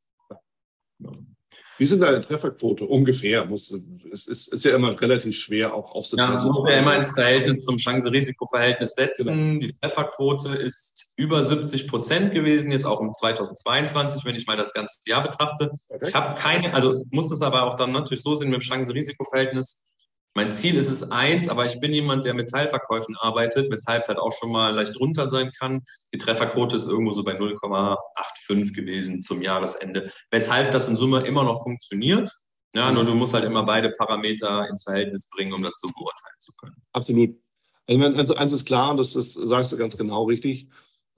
S1: Wie sind deine Trefferquote ungefähr? Muss, es ist, ist ja immer relativ schwer, auch aufzutragen.
S2: Ja, man muss ja immer ins Verhältnis zum Chance-Risiko-Verhältnis setzen. Genau. Die Trefferquote ist über 70 Prozent gewesen, jetzt auch im 2022, wenn ich mal das ganze Jahr betrachte. Okay. Ich habe keine, also muss es aber auch dann natürlich so sehen mit dem Chance-Risiko-Verhältnis. Mein Ziel ist es eins, aber ich bin jemand, der mit Teilverkäufen arbeitet, weshalb es halt auch schon mal leicht runter sein kann. Die Trefferquote ist irgendwo so bei 0,85 gewesen zum Jahresende, weshalb das in Summe immer noch funktioniert. Ja, nur du musst halt immer beide Parameter ins Verhältnis bringen, um das so beurteilen zu können.
S1: Absolut. Also, also eins ist klar, und das, das sagst du ganz genau richtig.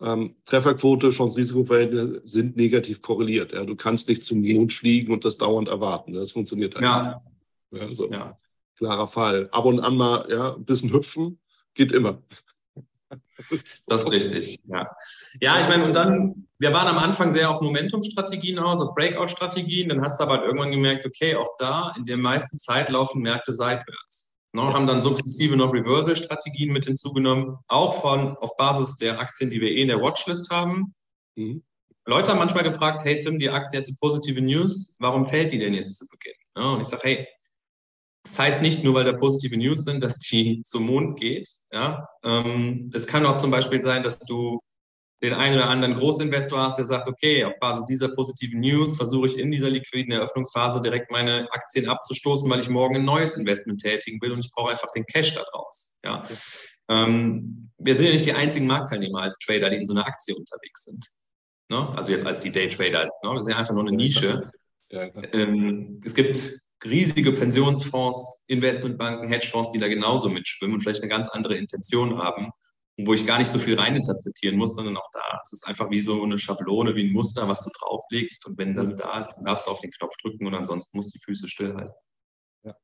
S1: Ähm, Trefferquote, Chance-Risiko-Verhältnis sind negativ korreliert. Ja, du kannst nicht zum Mond fliegen und das dauernd erwarten. Das funktioniert halt
S2: ja.
S1: nicht. Ja, so. ja klarer Fall. Ab und an mal ja, ein bisschen hüpfen, geht immer.
S2: Das ist richtig, ja. Ja, ich meine, und dann, wir waren am Anfang sehr auf Momentum-Strategien aus, auf Breakout-Strategien, dann hast du aber halt irgendwann gemerkt, okay, auch da in der meisten Zeit laufen Märkte seitwärts. Ne, haben dann sukzessive noch Reversal-Strategien mit hinzugenommen, auch von auf Basis der Aktien, die wir eh in der Watchlist haben. Mhm. Leute haben manchmal gefragt, hey Tim, die Aktie hatte positive News, warum fällt die denn jetzt zu Beginn? Ne, und ich sage, hey, das heißt nicht nur, weil da positive News sind, dass die zum Mond geht. Ja, ähm, es kann auch zum Beispiel sein, dass du den einen oder anderen Großinvestor hast, der sagt, okay, auf Basis dieser positiven News versuche ich in dieser liquiden Eröffnungsphase direkt meine Aktien abzustoßen, weil ich morgen ein neues Investment tätigen will und ich brauche einfach den Cash daraus. Ja. Okay. Ähm, wir sind ja nicht die einzigen Marktteilnehmer als Trader, die in so einer Aktie unterwegs sind. Ne? Also jetzt als die Daytrader. Ne? Ist ja einfach nur eine Nische. Ja, ähm, es gibt riesige Pensionsfonds, Investmentbanken, Hedgefonds, die da genauso mitschwimmen und vielleicht eine ganz andere Intention haben, wo ich gar nicht so viel reininterpretieren muss, sondern auch da. Es ist einfach wie so eine Schablone, wie ein Muster, was du drauflegst. Und wenn das mhm. da ist, dann darfst du auf den Knopf drücken und ansonsten musst du die Füße stillhalten.
S1: Ja.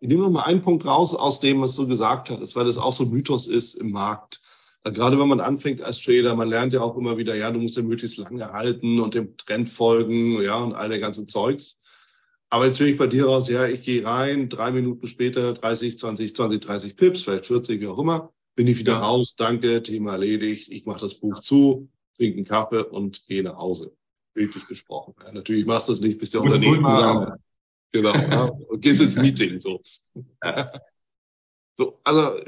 S1: Ich nehme noch mal einen Punkt raus aus dem, was du gesagt hast, weil das auch so ein Mythos ist im Markt. Gerade wenn man anfängt als Trader, man lernt ja auch immer wieder, ja, du musst ja möglichst lange halten und dem Trend folgen, ja, und all der ganze Zeugs. Aber jetzt höre ich bei dir raus, ja, ich gehe rein, drei Minuten später 30, 20, 20, 30 Pips, vielleicht 40, wie auch immer, bin ich wieder raus, danke, Thema erledigt, ich mache das Buch zu, trinke einen Kaffee und gehe nach Hause. Bildlich gesprochen. Ja, natürlich machst du das nicht, bist der Unternehmer. Genau, ja, und gehst ins Meeting, so. so. Also,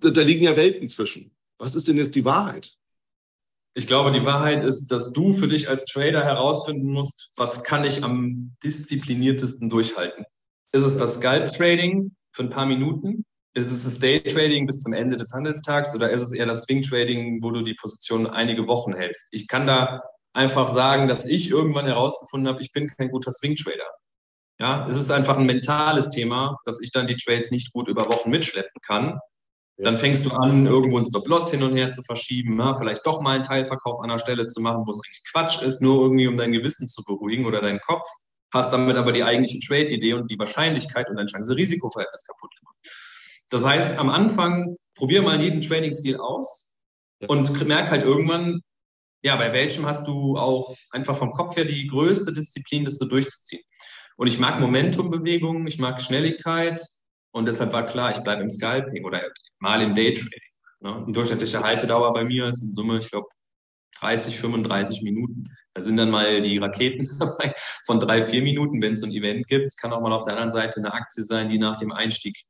S1: da liegen ja Welten zwischen. Was ist denn jetzt die Wahrheit?
S2: Ich glaube, die Wahrheit ist, dass du für dich als Trader herausfinden musst, was kann ich am diszipliniertesten durchhalten. Ist es das Scalp-Trading für ein paar Minuten? Ist es das Day-Trading bis zum Ende des Handelstags oder ist es eher das Swing-Trading, wo du die Position einige Wochen hältst? Ich kann da einfach sagen, dass ich irgendwann herausgefunden habe, ich bin kein guter Swing-Trader. Ja, es ist einfach ein mentales Thema, dass ich dann die Trades nicht gut über Wochen mitschleppen kann, dann fängst du an, irgendwo ein Stop-Loss hin und her zu verschieben, ja, vielleicht doch mal einen Teilverkauf an der Stelle zu machen, wo es eigentlich Quatsch ist, nur irgendwie um dein Gewissen zu beruhigen oder deinen Kopf, hast damit aber die eigentliche Trade-Idee und die Wahrscheinlichkeit und dein Chance-Risiko-Verhältnis kaputt gemacht. Das heißt, am Anfang probier mal jeden Trading-Stil aus und merk halt irgendwann, ja, bei welchem hast du auch einfach vom Kopf her die größte Disziplin, das so durchzuziehen. Und ich mag Momentumbewegungen, ich mag Schnelligkeit, und deshalb war klar, ich bleibe im Scalping oder mal im Daytrading. Ne? Die durchschnittliche Haltedauer bei mir ist in Summe, ich glaube, 30, 35 Minuten. Da sind dann mal die Raketen dabei von drei, vier Minuten, wenn es ein Event gibt. Es kann auch mal auf der anderen Seite eine Aktie sein, die nach dem Einstieg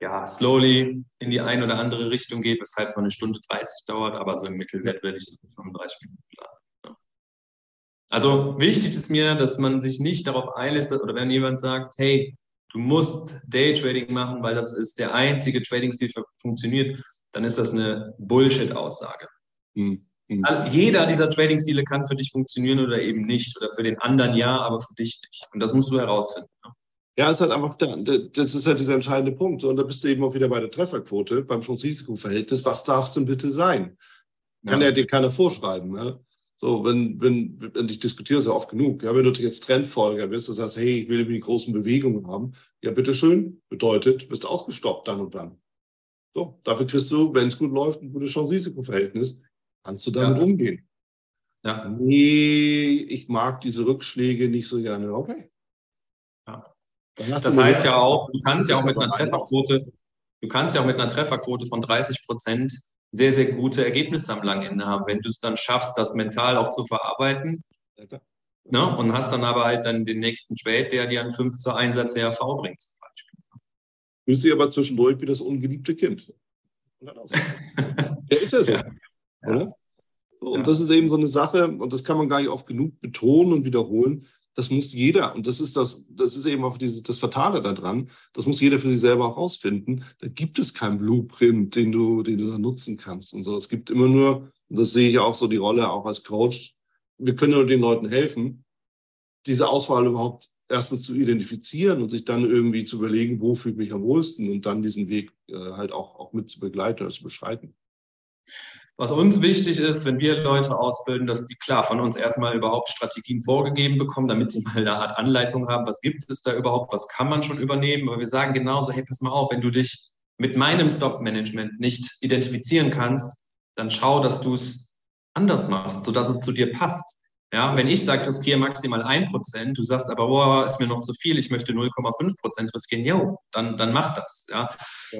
S2: ja slowly in die eine oder andere Richtung geht, weshalb es mal eine Stunde 30 dauert, aber so im Mittelwert werde ich so 35 Minuten laden. Ne? Also wichtig ist mir, dass man sich nicht darauf einlässt, oder wenn jemand sagt, hey, du musst Daytrading machen, weil das ist der einzige Trading-Stil, der funktioniert, dann ist das eine Bullshit-Aussage. Mhm. Jeder dieser Trading-Stile kann für dich funktionieren oder eben nicht. Oder für den anderen ja, aber für dich nicht. Und das musst du herausfinden. Ne?
S1: Ja, ist halt einfach, der, das ist halt dieser entscheidende Punkt. Und da bist du eben auch wieder bei der Trefferquote, beim Chance-Risiko-Verhältnis. Was darf es denn bitte sein? Kann ja. er dir keiner vorschreiben. Ne? So, wenn, wenn, wenn ich diskutiere ja oft genug, ja, wenn du jetzt Trendfolger bist, du sagst, hey, ich will die großen Bewegungen haben, ja, bitteschön, bedeutet, wirst ausgestoppt dann und dann. So, dafür kriegst du, wenn es gut läuft, ein gutes Chance-Risiko-Verhältnis, kannst du damit ja. umgehen. Ja. Nee, ich mag diese Rückschläge nicht so gerne. Okay.
S2: Ja. Das heißt ja auch, du kannst ja auch mit einer Trefferquote, du kannst ja auch mit einer Trefferquote von 30 Prozent sehr, sehr gute Ergebnisse am langen Ende haben, wenn du es dann schaffst, das mental auch zu verarbeiten. Ne? Und hast dann aber halt dann den nächsten Trade, der dir einen 5 zu Einsatz CRV bringt, zum Beispiel.
S1: Du bist aber zwischendurch wie das ungeliebte Kind. der ist ja so, ja. oder? Und ja. das ist eben so eine Sache, und das kann man gar nicht oft genug betonen und wiederholen. Das muss jeder, und das ist das, das ist eben auch dieses, das Fatale daran, das muss jeder für sich selber herausfinden. Da gibt es keinen Blueprint, den du, den du da nutzen kannst und so. Es gibt immer nur, und das sehe ich auch so die Rolle auch als Coach, wir können nur den Leuten helfen, diese Auswahl überhaupt erstens zu identifizieren und sich dann irgendwie zu überlegen, wo fühle ich mich am wohlsten und dann diesen Weg äh, halt auch, auch mit zu begleiten oder zu beschreiten.
S2: Was uns wichtig ist, wenn wir Leute ausbilden, dass die klar von uns erstmal überhaupt Strategien vorgegeben bekommen, damit sie mal eine Art Anleitung haben, was gibt es da überhaupt, was kann man schon übernehmen. Aber wir sagen genauso, hey, pass mal auf, wenn du dich mit meinem Stockmanagement nicht identifizieren kannst, dann schau, dass du es anders machst, sodass es zu dir passt. Ja, wenn ich sage, riskiere maximal ein Prozent, du sagst aber, boah, ist mir noch zu viel, ich möchte 0,5 Prozent riskieren, jo, dann, dann mach das. Ja.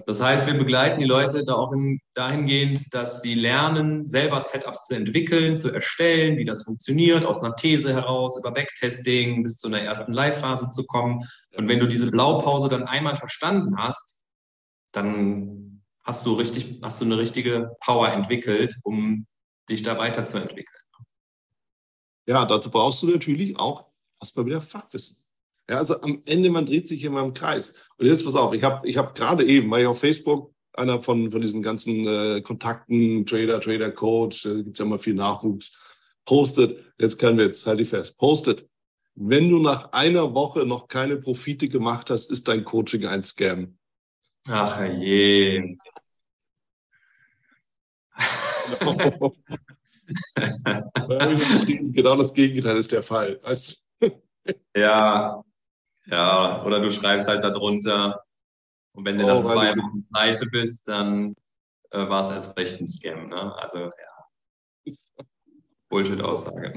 S2: Das heißt, wir begleiten die Leute da auch in, dahingehend, dass sie lernen, selber Setups zu entwickeln, zu erstellen, wie das funktioniert, aus einer These heraus, über Backtesting bis zu einer ersten Live-Phase zu kommen. Und wenn du diese Blaupause dann einmal verstanden hast, dann hast du richtig, hast du eine richtige Power entwickelt, um dich da weiterzuentwickeln.
S1: Ja, dazu brauchst du natürlich auch erstmal wieder Fachwissen. Ja, also am Ende, man dreht sich immer im Kreis. Und jetzt pass auf, ich habe ich hab gerade eben, weil ich auf Facebook einer von, von diesen ganzen äh, Kontakten, Trader, Trader Coach, da gibt es ja immer viel Nachwuchs, postet, jetzt können wir jetzt, halt ich fest, postet, wenn du nach einer Woche noch keine Profite gemacht hast, ist dein Coaching ein Scam.
S2: Ach je.
S1: genau das Gegenteil ist der Fall. Weißt?
S2: ja, ja, oder du schreibst halt darunter und wenn du oh, dann zwei Wochen pleite bist, dann äh, war es erst recht ein Scam. Ne? Also ja, Bullshit-Aussage.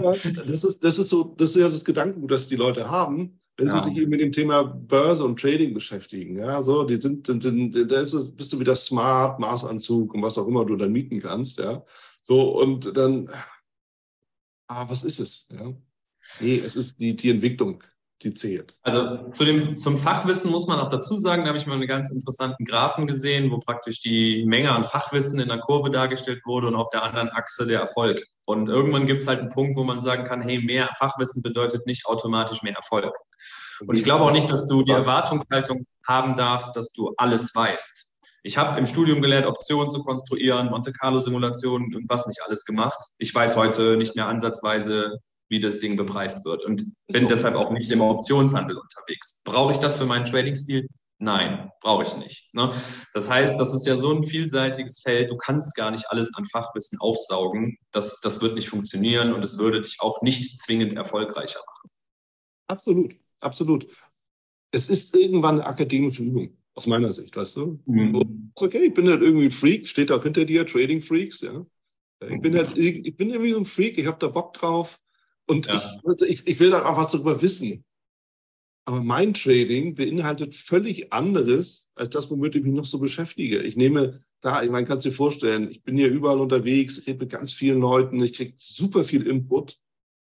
S1: Das ist, das ist so, das ist ja das Gedankengut, das die Leute haben, wenn ja. sie sich eben mit dem Thema Börse und Trading beschäftigen. Ja, so, die sind, sind, sind da ist bist du wieder smart, Maßanzug und was auch immer du dann mieten kannst, ja. So, und dann, ah, was ist es? Ja? Nee, es ist die, die Entwicklung, die zählt.
S2: Also zu dem, zum Fachwissen muss man auch dazu sagen, da habe ich mal einen ganz interessanten Graphen gesehen, wo praktisch die Menge an Fachwissen in der Kurve dargestellt wurde und auf der anderen Achse der Erfolg. Und irgendwann gibt es halt einen Punkt, wo man sagen kann, hey, mehr Fachwissen bedeutet nicht automatisch mehr Erfolg. Und ich glaube auch nicht, dass du die Erwartungshaltung haben darfst, dass du alles weißt. Ich habe im Studium gelernt, Optionen zu konstruieren, Monte Carlo Simulationen und was nicht alles gemacht. Ich weiß heute nicht mehr ansatzweise, wie das Ding bepreist wird und bin so. deshalb auch nicht im Optionshandel unterwegs. Brauche ich das für meinen Trading-Stil? Nein, brauche ich nicht. Ne? Das heißt, das ist ja so ein vielseitiges Feld, du kannst gar nicht alles an Fachwissen aufsaugen. Das, das wird nicht funktionieren und es würde dich auch nicht zwingend erfolgreicher machen.
S1: Absolut, absolut. Es ist irgendwann eine akademische Übung aus meiner Sicht, weißt du? Mhm. Okay, ich bin halt irgendwie ein Freak, steht auch hinter dir, Trading Freaks, ja. Ich bin halt, ich bin irgendwie so ein Freak, ich habe da Bock drauf und ja. ich, also ich, ich will halt auch was darüber wissen. Aber mein Trading beinhaltet völlig anderes als das, womit ich mich noch so beschäftige. Ich nehme, da, ich meine, kannst du dir vorstellen, ich bin hier überall unterwegs, ich rede mit ganz vielen Leuten, ich kriege super viel Input.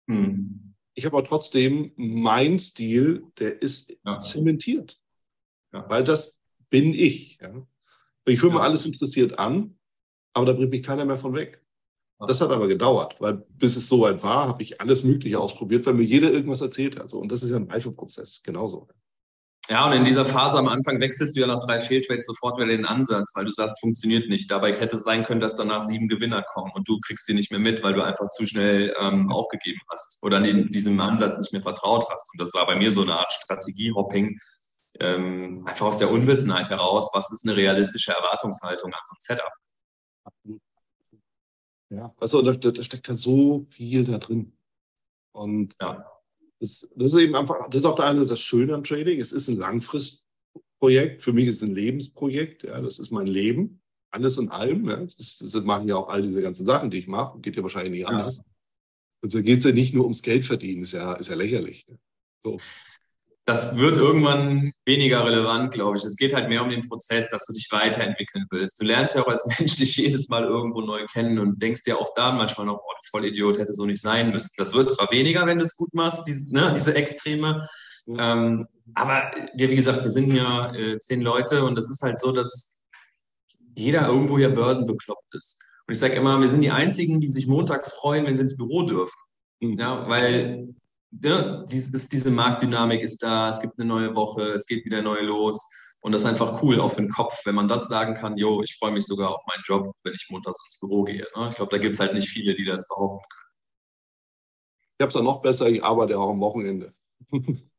S1: Mhm. Ich habe aber trotzdem mein Stil, der ist ja. zementiert. Ja. Weil das bin ich. Ja. Ich höre mir alles interessiert an, aber da bringt mich keiner mehr von weg. Das hat aber gedauert, weil bis es soweit war, habe ich alles Mögliche ausprobiert, weil mir jeder irgendwas erzählt hat. Und das ist ja ein Reifeprozess, genauso.
S2: Ja, und in dieser Phase am Anfang wechselst du ja nach drei Fehltrades sofort wieder den Ansatz, weil du sagst, funktioniert nicht. Dabei hätte es sein können, dass danach sieben Gewinner kommen und du kriegst die nicht mehr mit, weil du einfach zu schnell ähm, aufgegeben hast oder an diesem Ansatz nicht mehr vertraut hast. Und das war bei mir so eine Art Strategiehopping, ähm, einfach aus der Unwissenheit heraus, was ist eine realistische Erwartungshaltung an so ein Setup.
S1: Ja, also da, da steckt halt so viel da drin. Und ja. das, das ist eben einfach, das ist auch der eine das Schöne am Trading. Es ist ein Langfristprojekt. Für mich ist es ein Lebensprojekt. Ja, das ist mein Leben. Alles in allem. Ja. Das, das machen ja auch all diese ganzen Sachen, die ich mache. Geht ja wahrscheinlich nicht anders. Ja. Also da geht es ja nicht nur ums Geld verdienen. Ist ja, ist ja lächerlich. So
S2: das wird irgendwann weniger relevant, glaube ich. Es geht halt mehr um den Prozess, dass du dich weiterentwickeln willst. Du lernst ja auch als Mensch dich jedes Mal irgendwo neu kennen und denkst dir auch da manchmal noch, oh, voll Idiot hätte so nicht sein müssen. Das wird zwar weniger, wenn du es gut machst, diese, ne, diese Extreme. Mhm. Ähm, aber ja, wie gesagt, wir sind ja äh, zehn Leute und es ist halt so, dass jeder irgendwo hier börsenbekloppt ist. Und ich sage immer, wir sind die Einzigen, die sich montags freuen, wenn sie ins Büro dürfen. Mhm. Ja, weil ja, dieses, diese Marktdynamik ist da, es gibt eine neue Woche, es geht wieder neu los. Und das ist einfach cool auf den Kopf, wenn man das sagen kann, jo, ich freue mich sogar auf meinen Job, wenn ich montags ins Büro gehe. Ne? Ich glaube, da gibt es halt nicht viele, die das behaupten können.
S1: Ich habe es dann noch besser, ich arbeite auch am Wochenende.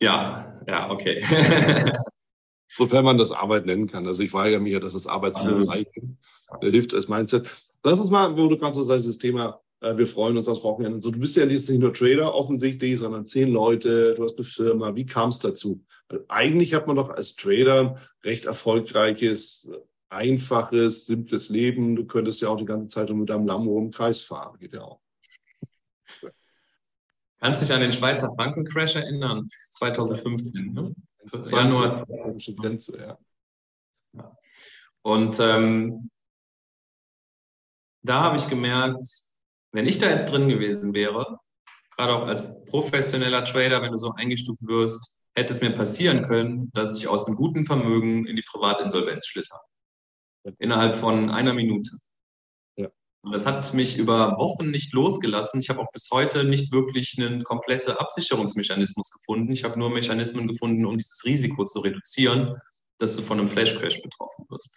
S2: ja, ja, okay.
S1: Sofern man das Arbeit nennen kann. Also ich weigere mich ja, dass das bezeichnet. hilft als Mindset. Das ist mal, wo du gerade so sagst, das Thema wir freuen uns aufs Wochenende. So, du bist ja nicht nur Trader offensichtlich, sondern zehn Leute, du hast eine Firma. Wie kam es dazu? Also eigentlich hat man doch als Trader recht erfolgreiches, einfaches, simples Leben. Du könntest ja auch die ganze Zeit mit deinem Lambo im Kreis fahren. Geht ja auch.
S2: Kannst dich an den Schweizer Frankencrash erinnern? 2015, ne? Januar. Grenze, ja. ja. Und ähm, da habe ich gemerkt, wenn ich da jetzt drin gewesen wäre, gerade auch als professioneller Trader, wenn du so eingestuft wirst, hätte es mir passieren können, dass ich aus einem guten Vermögen in die Privatinsolvenz schlitter. Innerhalb von einer Minute. Ja. Und das hat mich über Wochen nicht losgelassen. Ich habe auch bis heute nicht wirklich einen kompletten Absicherungsmechanismus gefunden. Ich habe nur Mechanismen gefunden, um dieses Risiko zu reduzieren dass du von einem Flashcrash betroffen wirst.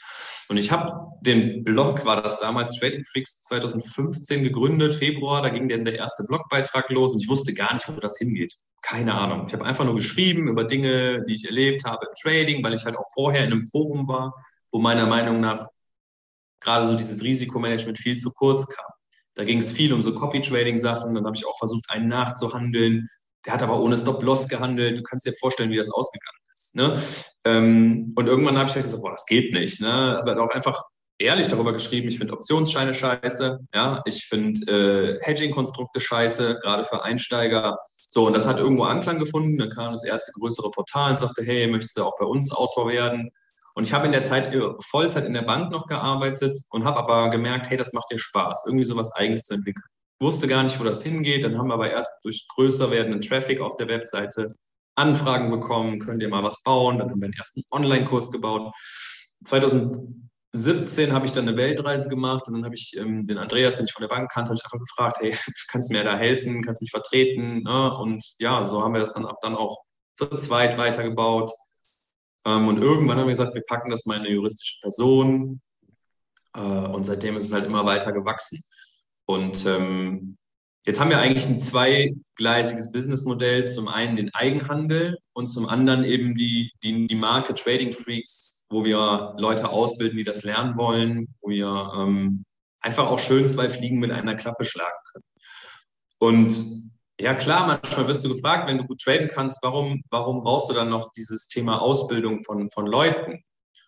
S2: Und ich habe den Blog, war das damals Trading Freaks 2015 gegründet, Februar, da ging dann der erste Blogbeitrag los und ich wusste gar nicht, wo das hingeht. Keine Ahnung. Ich habe einfach nur geschrieben über Dinge, die ich erlebt habe im Trading, weil ich halt auch vorher in einem Forum war, wo meiner Meinung nach gerade so dieses Risikomanagement viel zu kurz kam. Da ging es viel um so Copy-Trading-Sachen, dann habe ich auch versucht, einen nachzuhandeln. Der hat aber ohne Stop-Loss gehandelt. Du kannst dir vorstellen, wie das ausgegangen ist. Ne? Ähm, und irgendwann habe ich halt gesagt, boah, das geht nicht. Ne? Aber auch einfach ehrlich darüber geschrieben, ich finde Optionsscheine scheiße, ja, ich finde äh, Hedging-Konstrukte scheiße, gerade für Einsteiger. So, und das hat irgendwo Anklang gefunden. Dann kam das erste größere Portal und sagte, hey, möchtest du auch bei uns Autor werden? Und ich habe in der Zeit äh, Vollzeit in der Bank noch gearbeitet und habe aber gemerkt, hey, das macht dir Spaß, irgendwie sowas Eigenes zu entwickeln. Wusste gar nicht, wo das hingeht. Dann haben wir aber erst durch größer werdenden Traffic auf der Webseite Anfragen bekommen, könnt ihr mal was bauen. Dann haben wir einen ersten Online-Kurs gebaut. 2017 habe ich dann eine Weltreise gemacht und dann habe ich ähm, den Andreas, den ich von der Bank kannte, ich einfach gefragt, hey, kannst du mir da helfen, kannst du mich vertreten? Ne? Und ja, so haben wir das dann ab dann auch zu zweit weitergebaut. Ähm, und irgendwann haben wir gesagt, wir packen das mal in eine juristische Person. Äh, und seitdem ist es halt immer weiter gewachsen. Und ähm, Jetzt haben wir eigentlich ein zweigleisiges Businessmodell. Zum einen den Eigenhandel und zum anderen eben die, die, die Marke Trading Freaks, wo wir Leute ausbilden, die das lernen wollen, wo wir ähm, einfach auch schön zwei Fliegen mit einer Klappe schlagen können. Und ja klar, manchmal wirst du gefragt, wenn du gut traden kannst, warum, warum brauchst du dann noch dieses Thema Ausbildung von, von Leuten?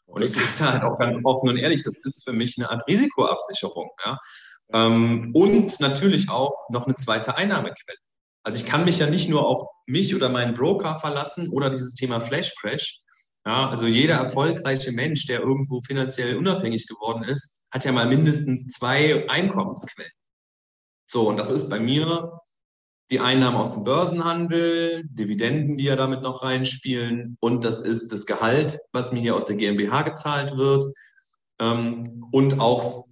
S2: Und ich sage da halt auch ganz offen und ehrlich, das ist für mich eine Art Risikoabsicherung. Ja? Ähm, und natürlich auch noch eine zweite Einnahmequelle. Also ich kann mich ja nicht nur auf mich oder meinen Broker verlassen oder dieses Thema Flash Crash. Ja, also jeder erfolgreiche Mensch, der irgendwo finanziell unabhängig geworden ist, hat ja mal mindestens zwei Einkommensquellen. So, und das ist bei mir die Einnahmen aus dem Börsenhandel, Dividenden, die ja damit noch reinspielen, und das ist das Gehalt, was mir hier aus der GmbH gezahlt wird, ähm, und auch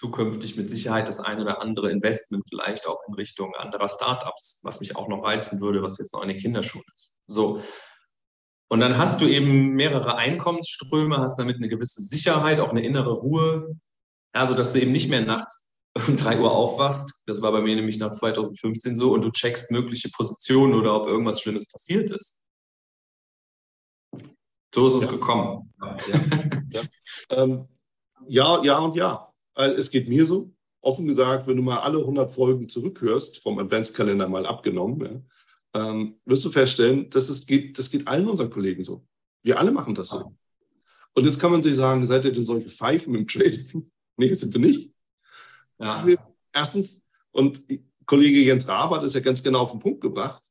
S2: zukünftig mit Sicherheit das ein oder andere Investment vielleicht auch in Richtung anderer Startups, was mich auch noch reizen würde, was jetzt noch in den Kinderschuhen ist. So. Und dann hast du eben mehrere Einkommensströme, hast damit eine gewisse Sicherheit, auch eine innere Ruhe, also dass du eben nicht mehr nachts um drei Uhr aufwachst. Das war bei mir nämlich nach 2015 so und du checkst mögliche Positionen oder ob irgendwas Schlimmes passiert ist. So ist es ja. gekommen.
S1: Ja. ja. Ähm, ja, ja und ja. Weil es geht mir so, offen gesagt, wenn du mal alle 100 Folgen zurückhörst, vom Adventskalender mal abgenommen, ja, ähm, wirst du feststellen, dass es geht, das geht allen unseren Kollegen so. Wir alle machen das so. Und jetzt kann man sich sagen, seid ihr denn solche Pfeifen im Trading? nee, sind wir nicht. Ja. Erstens, und Kollege Jens Raab hat es ja ganz genau auf den Punkt gebracht.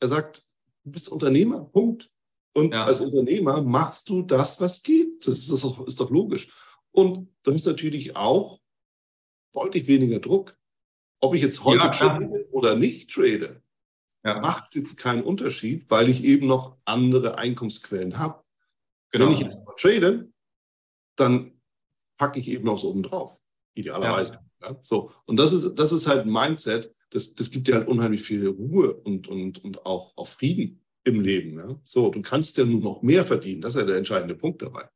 S1: Er sagt, du bist Unternehmer, Punkt. Und ja. als Unternehmer machst du das, was geht. Das ist, das ist doch logisch. Und du hast natürlich auch deutlich weniger Druck. Ob ich jetzt heute ja, trade oder nicht trade, ja. macht jetzt keinen Unterschied, weil ich eben noch andere Einkommensquellen habe. Genau. Wenn ich jetzt mal trade, dann packe ich eben noch so oben drauf. Idealerweise. Ja. So. Und das ist, das ist halt ein Mindset, das, das gibt dir halt unheimlich viel Ruhe und, und, und auch, auch Frieden im Leben. So, du kannst ja nur noch mehr verdienen. Das ist ja der entscheidende Punkt dabei.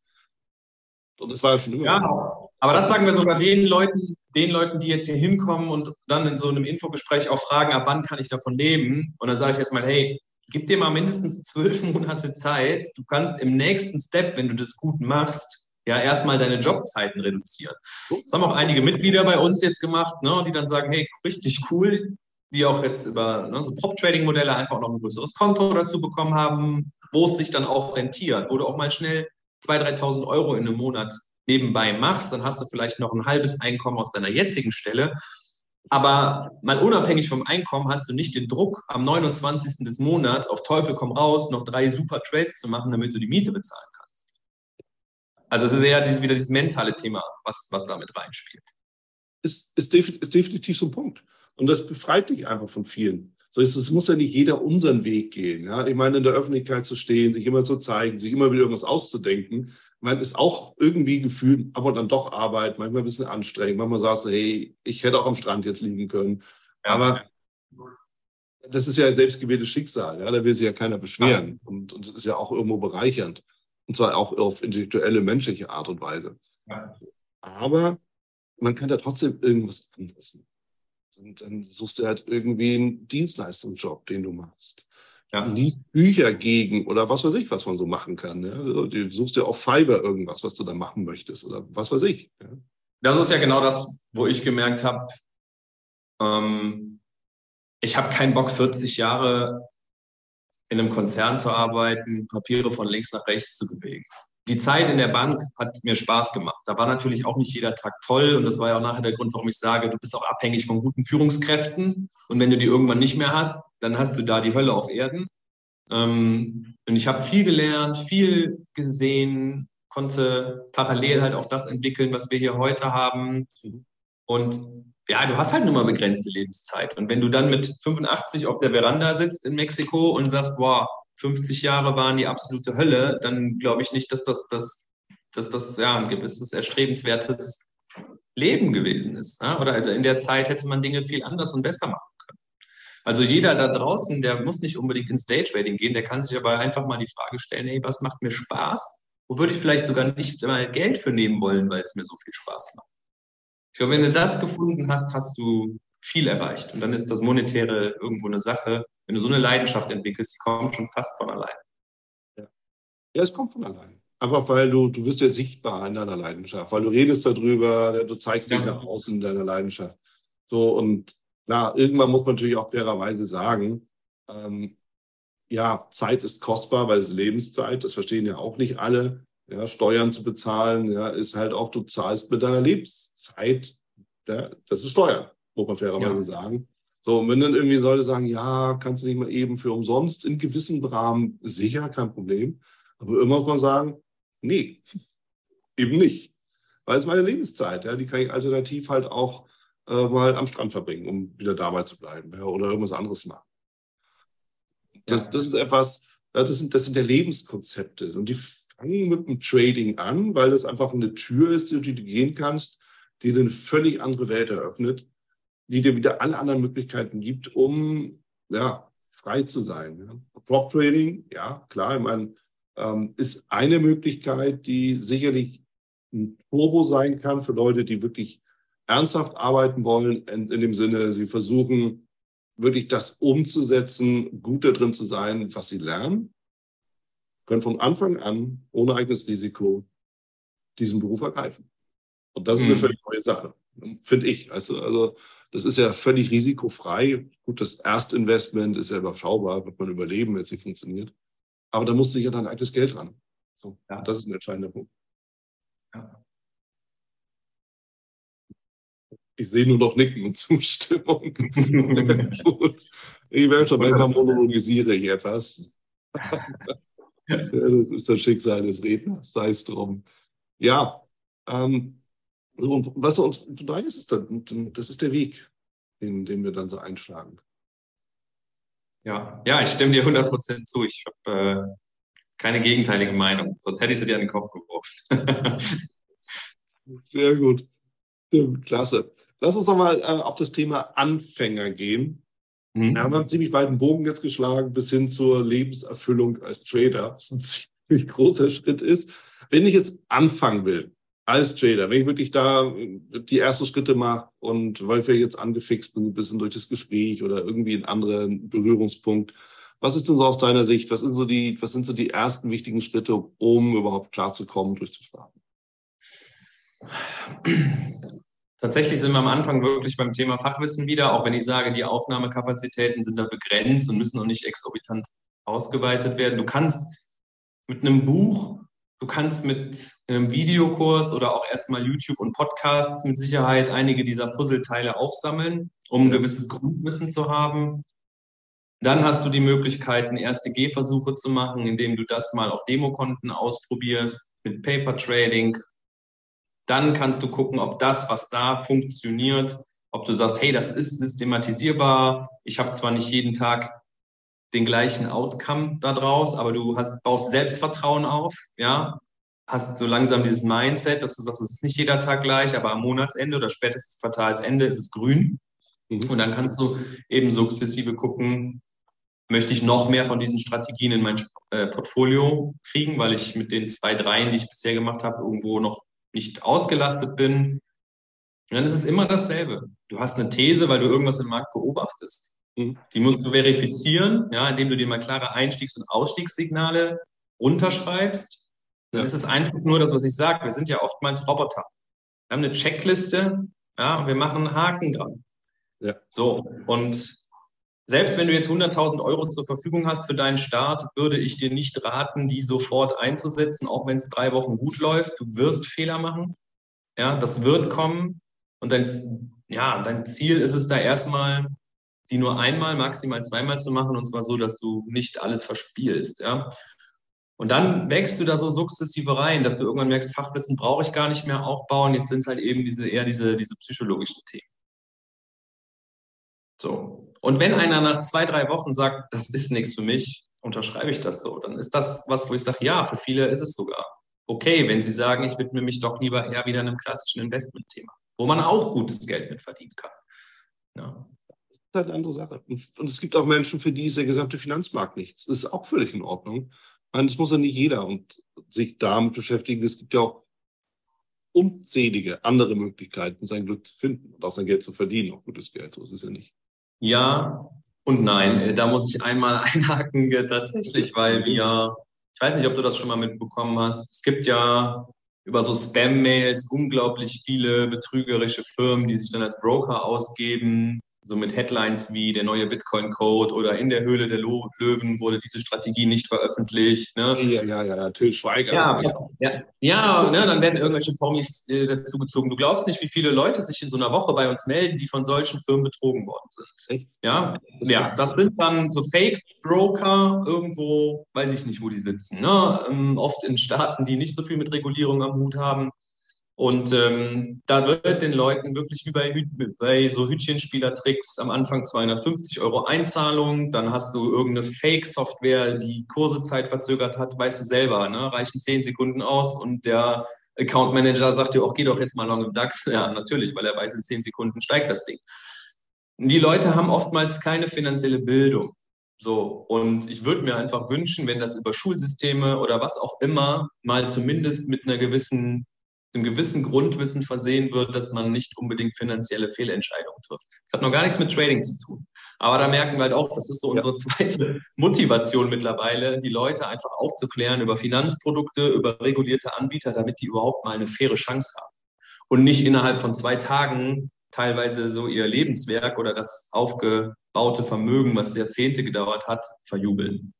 S1: Und das war ja schon immer.
S2: Ja, aber das sagen wir sogar den Leuten, den Leuten, die jetzt hier hinkommen und dann in so einem Infogespräch auch fragen, ab wann kann ich davon leben? Und dann sage ich erstmal, hey, gib dir mal mindestens zwölf Monate Zeit. Du kannst im nächsten Step, wenn du das gut machst, ja erstmal deine Jobzeiten reduzieren. Das haben auch einige Mitglieder bei uns jetzt gemacht, ne, die dann sagen, hey, richtig cool, die auch jetzt über ne, so Prop-Trading-Modelle einfach noch ein größeres Konto dazu bekommen haben, wo es sich dann auch rentiert, wo du auch mal schnell 2.000, 3.000 Euro in einem Monat nebenbei machst, dann hast du vielleicht noch ein halbes Einkommen aus deiner jetzigen Stelle. Aber mal unabhängig vom Einkommen hast du nicht den Druck, am 29. des Monats auf Teufel komm raus, noch drei super Trades zu machen, damit du die Miete bezahlen kannst. Also es ist eher dieses, wieder dieses mentale Thema, was, was damit reinspielt.
S1: Ist, ist, ist definitiv so ein Punkt. Und das befreit dich einfach von vielen. So ist, es muss ja nicht jeder unseren Weg gehen. Ja? Ich meine, in der Öffentlichkeit zu stehen, sich immer zu zeigen, sich immer wieder irgendwas auszudenken, man ist auch irgendwie gefühlt, aber dann doch Arbeit, manchmal ein bisschen anstrengend. Manchmal sagst du, hey, ich hätte auch am Strand jetzt liegen können. Aber das ist ja ein selbstgewähltes Schicksal. Ja? Da will sich ja keiner beschweren. Und, und das ist ja auch irgendwo bereichernd. Und zwar auch auf intellektuelle, menschliche Art und Weise. Aber man kann da trotzdem irgendwas anderes machen. Und dann suchst du halt irgendwie einen Dienstleistungsjob, den du machst. Ja. Lies Bücher gegen oder was weiß ich, was man so machen kann. Ja? Also, du suchst ja auf Fiverr irgendwas, was du da machen möchtest oder was weiß ich. Ja?
S2: Das ist ja genau das, wo ich gemerkt habe, ähm, ich habe keinen Bock, 40 Jahre in einem Konzern zu arbeiten, Papiere von links nach rechts zu bewegen die Zeit in der Bank hat mir Spaß gemacht. Da war natürlich auch nicht jeder Tag toll und das war ja auch nachher der Grund, warum ich sage, du bist auch abhängig von guten Führungskräften und wenn du die irgendwann nicht mehr hast, dann hast du da die Hölle auf Erden. Ähm, und ich habe viel gelernt, viel gesehen, konnte parallel halt auch das entwickeln, was wir hier heute haben. Und ja, du hast halt nur mal begrenzte Lebenszeit. Und wenn du dann mit 85 auf der Veranda sitzt in Mexiko und sagst, boah, 50 Jahre waren die absolute Hölle, dann glaube ich nicht, dass das, das, dass das ja, ein gewisses erstrebenswertes Leben gewesen ist. Ja? Oder in der Zeit hätte man Dinge viel anders und besser machen können. Also jeder da draußen, der muss nicht unbedingt ins Day-Trading gehen, der kann sich aber einfach mal die Frage stellen, hey, was macht mir Spaß? Wo würde ich vielleicht sogar nicht mal Geld für nehmen wollen, weil es mir so viel Spaß macht? Ich glaube, wenn du das gefunden hast, hast du viel erreicht. Und dann ist das Monetäre irgendwo eine Sache. Wenn du so eine Leidenschaft entwickelst, die kommt schon fast von allein.
S1: Ja, ja es kommt von allein. Einfach weil du, du wirst ja sichtbar in deiner Leidenschaft, weil du redest darüber, du zeigst ja. dich nach außen in deiner Leidenschaft. So, und na, irgendwann muss man natürlich auch fairerweise sagen, ähm, ja, Zeit ist kostbar, weil es ist Lebenszeit, das verstehen ja auch nicht alle. Ja, Steuern zu bezahlen, ja, ist halt auch, du zahlst mit deiner Lebenszeit, ja, das ist Steuern muss man fairerweise ja. sagen. So, und wenn dann irgendwie Leute sagen, ja, kannst du nicht mal eben für umsonst in gewissen Rahmen, sicher, kein Problem. Aber immer muss man sagen, nee, eben nicht. Weil es meine Lebenszeit, ja, die kann ich alternativ halt auch äh, mal am Strand verbringen, um wieder dabei zu bleiben ja, oder irgendwas anderes machen. Das, das ist etwas, das sind, das sind ja Lebenskonzepte und die fangen mit dem Trading an, weil das einfach eine Tür ist, die du gehen kannst, die dir eine völlig andere Welt eröffnet, die dir wieder alle anderen Möglichkeiten gibt, um ja, frei zu sein. Prop Trading, ja, klar, ich meine, ähm, ist eine Möglichkeit, die sicherlich ein Turbo sein kann für Leute, die wirklich ernsthaft arbeiten wollen, in, in dem Sinne, sie versuchen wirklich das umzusetzen, gut darin zu sein, was sie lernen, können von Anfang an ohne eigenes Risiko diesen Beruf ergreifen. Und das ist eine mhm. völlig neue Sache, finde ich. Also, also das ist ja völlig risikofrei. Gut, das Erstinvestment ist ja überschaubar, wird man überleben, wenn es nicht funktioniert. Aber da musst du ja dein eigenes Geld ran. So, ja. Das ist ein entscheidender Punkt. Ja. Ich sehe nur noch Nicken und Zustimmung. Gut. Ich werde schon manchmal monologisiere ich etwas. das ist das Schicksal des Redners, sei es drum. Ja, ähm, und was uns von daher ist es dann, das ist der Weg, den, den wir dann so einschlagen.
S2: Ja, ja, ich stimme dir 100% zu. Ich habe äh, keine gegenteilige Meinung, sonst hätte ich sie dir an den Kopf geworfen.
S1: Sehr gut. Klasse. Lass uns nochmal äh, auf das Thema Anfänger gehen. Mhm. Wir haben einen ziemlich weiten Bogen jetzt geschlagen bis hin zur Lebenserfüllung als Trader, was ein ziemlich großer Schritt ist. Wenn ich jetzt anfangen will als Trader, wenn ich wirklich da die ersten Schritte mache und weil wir jetzt angefixt bin, ein bisschen durch das Gespräch oder irgendwie einen anderen Berührungspunkt, was ist denn so aus deiner Sicht, was sind so die, was sind so die ersten wichtigen Schritte, um überhaupt klarzukommen, durchzustarten?
S2: Tatsächlich sind wir am Anfang wirklich beim Thema Fachwissen wieder, auch wenn ich sage, die Aufnahmekapazitäten sind da begrenzt und müssen noch nicht exorbitant ausgeweitet werden. Du kannst mit einem Buch, du kannst mit einem Videokurs oder auch erstmal YouTube und Podcasts mit Sicherheit einige dieser Puzzleteile aufsammeln, um ein gewisses Grundwissen zu haben. Dann hast du die Möglichkeiten, erste Gehversuche zu machen, indem du das mal auf Demokonten ausprobierst, mit Paper Trading, dann kannst du gucken, ob das, was da funktioniert, ob du sagst, hey, das ist systematisierbar. Ich habe zwar nicht jeden Tag den gleichen Outcome daraus, aber du hast, baust Selbstvertrauen auf, ja, hast so langsam dieses Mindset, dass du sagst, es ist nicht jeder Tag gleich, aber am Monatsende oder spätestens Quartalsende ist es grün. Mhm. Und dann kannst du eben sukzessive gucken, möchte ich noch mehr von diesen Strategien in mein äh, Portfolio kriegen, weil ich mit den zwei, dreien, die ich bisher gemacht habe, irgendwo noch nicht ausgelastet bin. Und dann ist es immer dasselbe. Du hast eine These, weil du irgendwas im Markt beobachtest. Mhm. Die musst du verifizieren, ja, indem du dir mal klare Einstiegs- und Ausstiegssignale runterschreibst. Dann ja. ist es einfach nur das, was ich sage. Wir sind ja oftmals Roboter. Wir haben eine Checkliste, ja, und wir machen einen Haken dran. Ja. So. Und selbst wenn du jetzt 100.000 Euro zur Verfügung hast für deinen Start, würde ich dir nicht raten, die sofort einzusetzen, auch wenn es drei Wochen gut läuft. Du wirst Fehler machen. Ja, das wird kommen. Und dein, ja, dein Ziel ist es da erstmal, die nur einmal, maximal zweimal zu machen, und zwar so, dass du nicht alles verspielst. Ja. Und dann wächst du da so sukzessive rein, dass du irgendwann merkst, Fachwissen brauche ich gar nicht mehr aufbauen. Jetzt sind es halt eben diese, eher diese, diese psychologischen Themen. So. Und wenn einer nach zwei, drei Wochen sagt, das ist nichts für mich, unterschreibe ich das so. Dann ist das was, wo ich sage, ja, für viele ist es sogar okay, wenn sie sagen, ich widme mich doch lieber eher wieder einem klassischen Investmentthema, wo man auch gutes Geld mit verdienen kann.
S1: Ja. Ist halt eine andere Sache. Und es gibt auch Menschen, für die ist der gesamte Finanzmarkt nichts. Das ist auch völlig in Ordnung. Meine, das muss ja nicht jeder und sich damit beschäftigen. Es gibt ja auch unzählige andere Möglichkeiten, sein Glück zu finden und auch sein Geld zu verdienen, auch gutes Geld. So ist es ja nicht.
S2: Ja und nein. Äh, da muss ich einmal einhaken tatsächlich, weil wir, ich weiß nicht, ob du das schon mal mitbekommen hast. Es gibt ja über so Spam-Mails unglaublich viele betrügerische Firmen, die sich dann als Broker ausgeben, so mit Headlines wie der neue Bitcoin-Code oder in der Höhle der Löwen wurde diese Strategie nicht veröffentlicht. Ne?
S1: Ja, ja, ja, Till Schweiger.
S2: Ja, ja, ja ne, dann werden irgendwelche Promis äh, dazugezogen. Du glaubst nicht, wie viele Leute sich in so einer Woche bei uns melden, die von solchen Firmen betrogen worden sind. Ja, das ja, das sind dann so Fake-Broker irgendwo, weiß ich nicht, wo die sitzen. Ne? Ähm, oft in Staaten, die nicht so viel mit Regulierung am Hut haben. Und ähm, da wird den Leuten wirklich wie bei, bei so Hütchenspielertricks am Anfang 250 Euro Einzahlung, dann hast du irgendeine Fake-Software, die Kursezeit verzögert hat, weißt du selber, ne? reichen 10 Sekunden aus und der Account Manager sagt dir auch, geh doch jetzt mal long im DAX. Ja, natürlich, weil er weiß, in 10 Sekunden steigt das Ding. Die Leute haben oftmals keine finanzielle Bildung. So, und ich würde mir einfach wünschen, wenn das über Schulsysteme oder was auch immer mal zumindest mit einer gewissen einem gewissen Grundwissen versehen wird, dass man nicht unbedingt finanzielle Fehlentscheidungen trifft. Das hat noch gar nichts mit Trading zu tun. Aber da merken wir halt auch, das ist so unsere zweite Motivation mittlerweile, die Leute einfach aufzuklären über Finanzprodukte, über regulierte Anbieter, damit die überhaupt mal eine faire Chance haben. und nicht innerhalb von zwei Tagen teilweise so ihr Lebenswerk oder das aufgebaute Vermögen, was Jahrzehnte gedauert hat, verjubeln.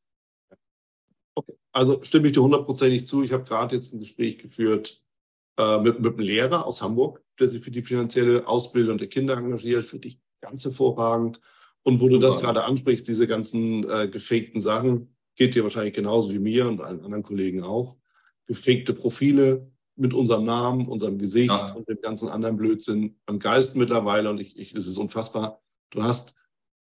S1: Okay. Also stimme ich dir hundertprozentig zu. Ich habe gerade jetzt ein Gespräch geführt äh, mit, mit einem Lehrer aus Hamburg, der sich für die finanzielle Ausbildung der Kinder engagiert, für dich ganz hervorragend. Und wo du das gerade ansprichst, diese ganzen äh, gefakten Sachen, geht dir wahrscheinlich genauso wie mir und allen anderen Kollegen auch. Gefakte Profile mit unserem Namen, unserem Gesicht ja. und dem ganzen anderen Blödsinn am Geist mittlerweile. Und ich, ich, es ist unfassbar. Du hast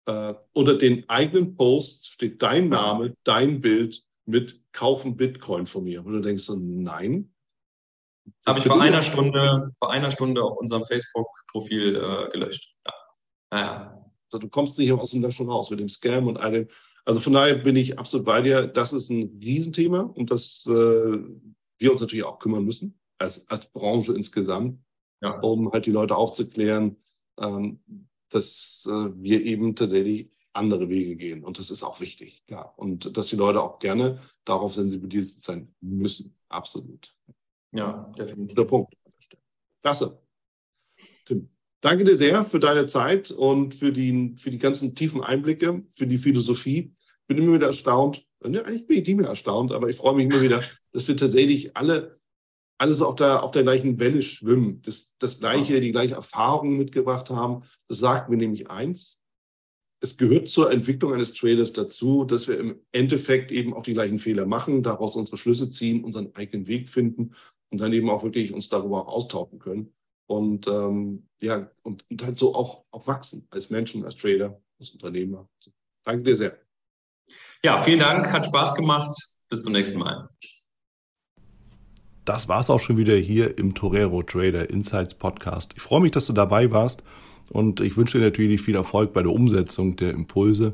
S1: äh, unter den eigenen Posts steht dein Name, dein Bild mit kaufen Bitcoin von mir. Und du denkst so, nein.
S2: Habe ich vor einer Stunde, vor einer Stunde auf unserem Facebook-Profil äh, gelöscht. Ja.
S1: Naja. Also du kommst nicht aus dem schon raus mit dem Scam und all dem. Also von daher bin ich absolut bei dir. Das ist ein Riesenthema, um das äh, wir uns natürlich auch kümmern müssen, als, als Branche insgesamt, ja. um halt die Leute aufzuklären, ähm, dass äh, wir eben tatsächlich andere Wege gehen. Und das ist auch wichtig, klar. Und dass die Leute auch gerne darauf sensibilisiert sein müssen. Absolut.
S2: Ja, definitiv.
S1: Guter Punkt. Klasse. Tim, danke dir sehr für deine Zeit und für die, für die ganzen tiefen Einblicke, für die Philosophie. Bin immer wieder erstaunt. Ja, eigentlich bin ich nicht mehr erstaunt, aber ich freue mich immer wieder, dass wir tatsächlich alle, alle so auf der, auf der gleichen Welle schwimmen, das, das gleiche, die gleiche Erfahrung mitgebracht haben. Das sagt mir nämlich eins es gehört zur Entwicklung eines Traders dazu, dass wir im Endeffekt eben auch die gleichen Fehler machen, daraus unsere Schlüsse ziehen, unseren eigenen Weg finden und dann eben auch wirklich uns darüber auch austauschen können. Und ähm, ja, und, und halt so auch, auch wachsen als Menschen, als Trader, als Unternehmer. Danke dir sehr.
S2: Ja, vielen Dank, hat Spaß gemacht. Bis zum nächsten Mal.
S3: Das war's auch schon wieder hier im Torero Trader Insights Podcast. Ich freue mich, dass du dabei warst. Und ich wünsche dir natürlich viel Erfolg bei der Umsetzung der Impulse.